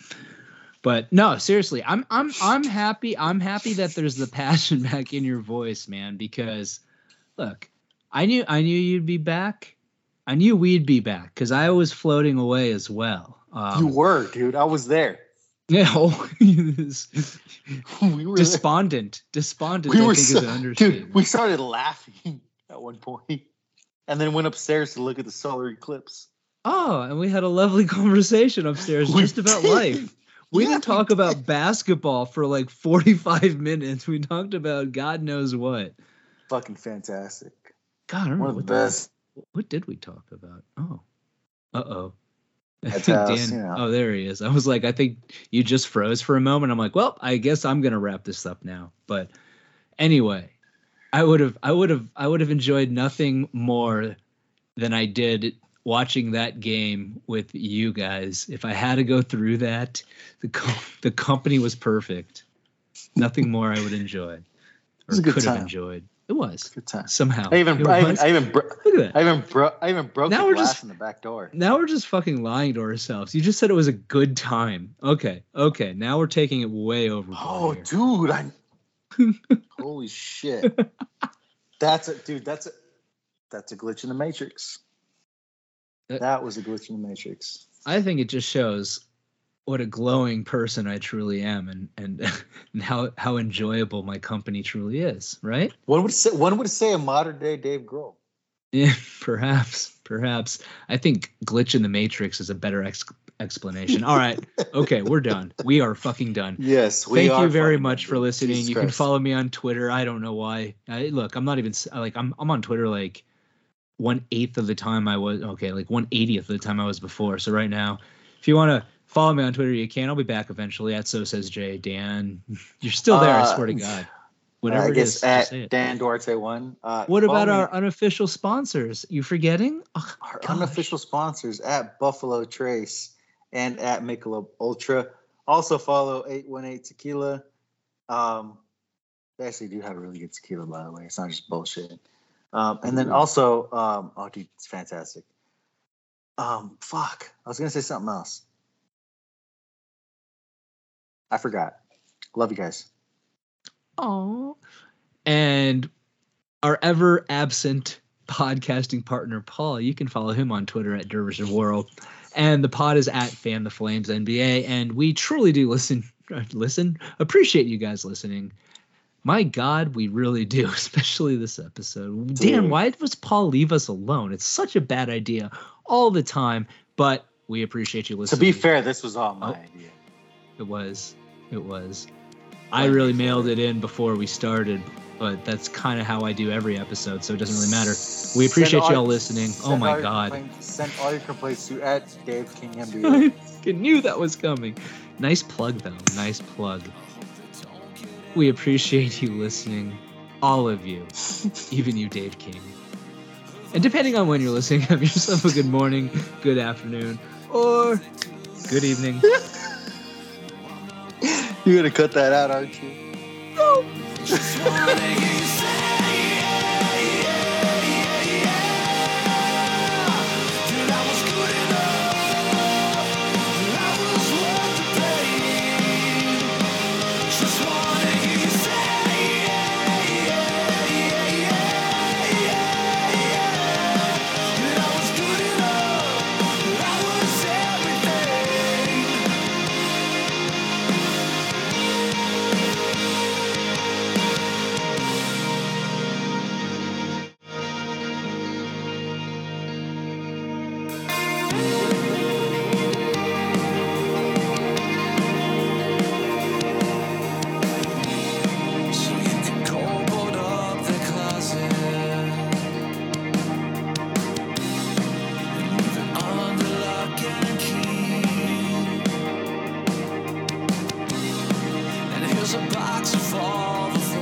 But no, seriously, I'm I'm I'm happy. I'm happy that there's the passion *laughs* back in your voice, man. Because look, I knew I knew you'd be back. I knew we'd be back because I was floating away as well. Um, you were, dude. I was there. Yeah, oh, *laughs* we were despondent. Despondent. We I were think so- is an. *laughs* Dude, we started laughing *laughs* at one point, and then went upstairs to look at the solar eclipse. Oh, and we had a lovely conversation upstairs We just about did. life. We Yeah, didn't we talk did. about basketball for like 45 minutes. We talked about God knows what. Fucking fantastic. God, I don't One know of the- best. what did we talk about? Oh, uh oh. I That's think how, *laughs* Dan. you know. Oh, there he is. I was like, I think you just froze for a moment. I'm like, well, I guess I'm gonna wrap this up now. But anyway, I would have, I would have, I would have enjoyed nothing more than I did watching that game with you guys. If I had to go through that, the co- *laughs* the company was perfect. Nothing more I would enjoy, or could have enjoyed. It was Good time. somehow. I even, It I even. I even, bro- Look at that. I even, bro- I even broke Now the we're glass just- in the back door. Now we're just fucking lying to ourselves. You just said it was a good time. Okay, okay. Now we're taking it way overboard. Oh, here. dude! I *laughs* holy shit! That's a dude. That's a that's a glitch in the matrix. Uh, That was a glitch in the matrix. I think it just shows what a glowing person I truly am, and and, and *laughs* how how enjoyable my company truly is. Right? One would say one would say a modern day Dave Grohl. Yeah, *laughs* perhaps, perhaps. I think glitch in the matrix is a better ex- explanation. All right. *laughs* Okay, we're done. We are fucking done. Yes, we Thank are you very much for listening. Jesus you can follow me on Twitter. I don't know why. I, look, I'm not even like I'm. I'm on Twitter like one eighth of the time I was. Okay, like one eightieth of the time I was before. So right now, if you want to follow me on Twitter, you can. I'll be back eventually. At so says Jay. Dan, *laughs* you're still there. I Uh, swear to God. Whatever I guess is, just say at. Dan Duarte one. Uh, What about me- our unofficial sponsors? You forgetting? Oh, our gosh. unofficial sponsors at Buffalo Trace and at Michelob Ultra? Also follow 818 Tequila. Um, they actually do have a really good tequila, by the way. It's not just bullshit. Um, and then also, um, oh, dude, it's fantastic. Um, fuck, I was gonna say something else. I forgot. Love you guys. Oh. And our ever absent podcasting partner, Paul, you can follow him on Twitter at Dervish World. And the pod is at Fan the Flames NBA. And we truly do listen, uh, listen, appreciate you guys listening. My God, we really do, *laughs* especially this episode. Dan, why does Paul leave us alone? It's such a bad idea all the time, but we appreciate you listening. To be fair, this was all my Oh. idea. It was. It was. I really mailed it in before we started, but that's kind of how I do every episode, so it doesn't really matter. We appreciate all- y'all listening. Oh my God. Send all your complaints to at Dave King NBA. *laughs* I knew that was coming. Nice plug, though. Nice plug. We appreciate you listening, all of you, *laughs* even you, Dave King. And depending on when you're listening, *laughs* have yourself a good morning, good afternoon, or good evening. You're gonna cut that out, aren't you? So *laughs* box of all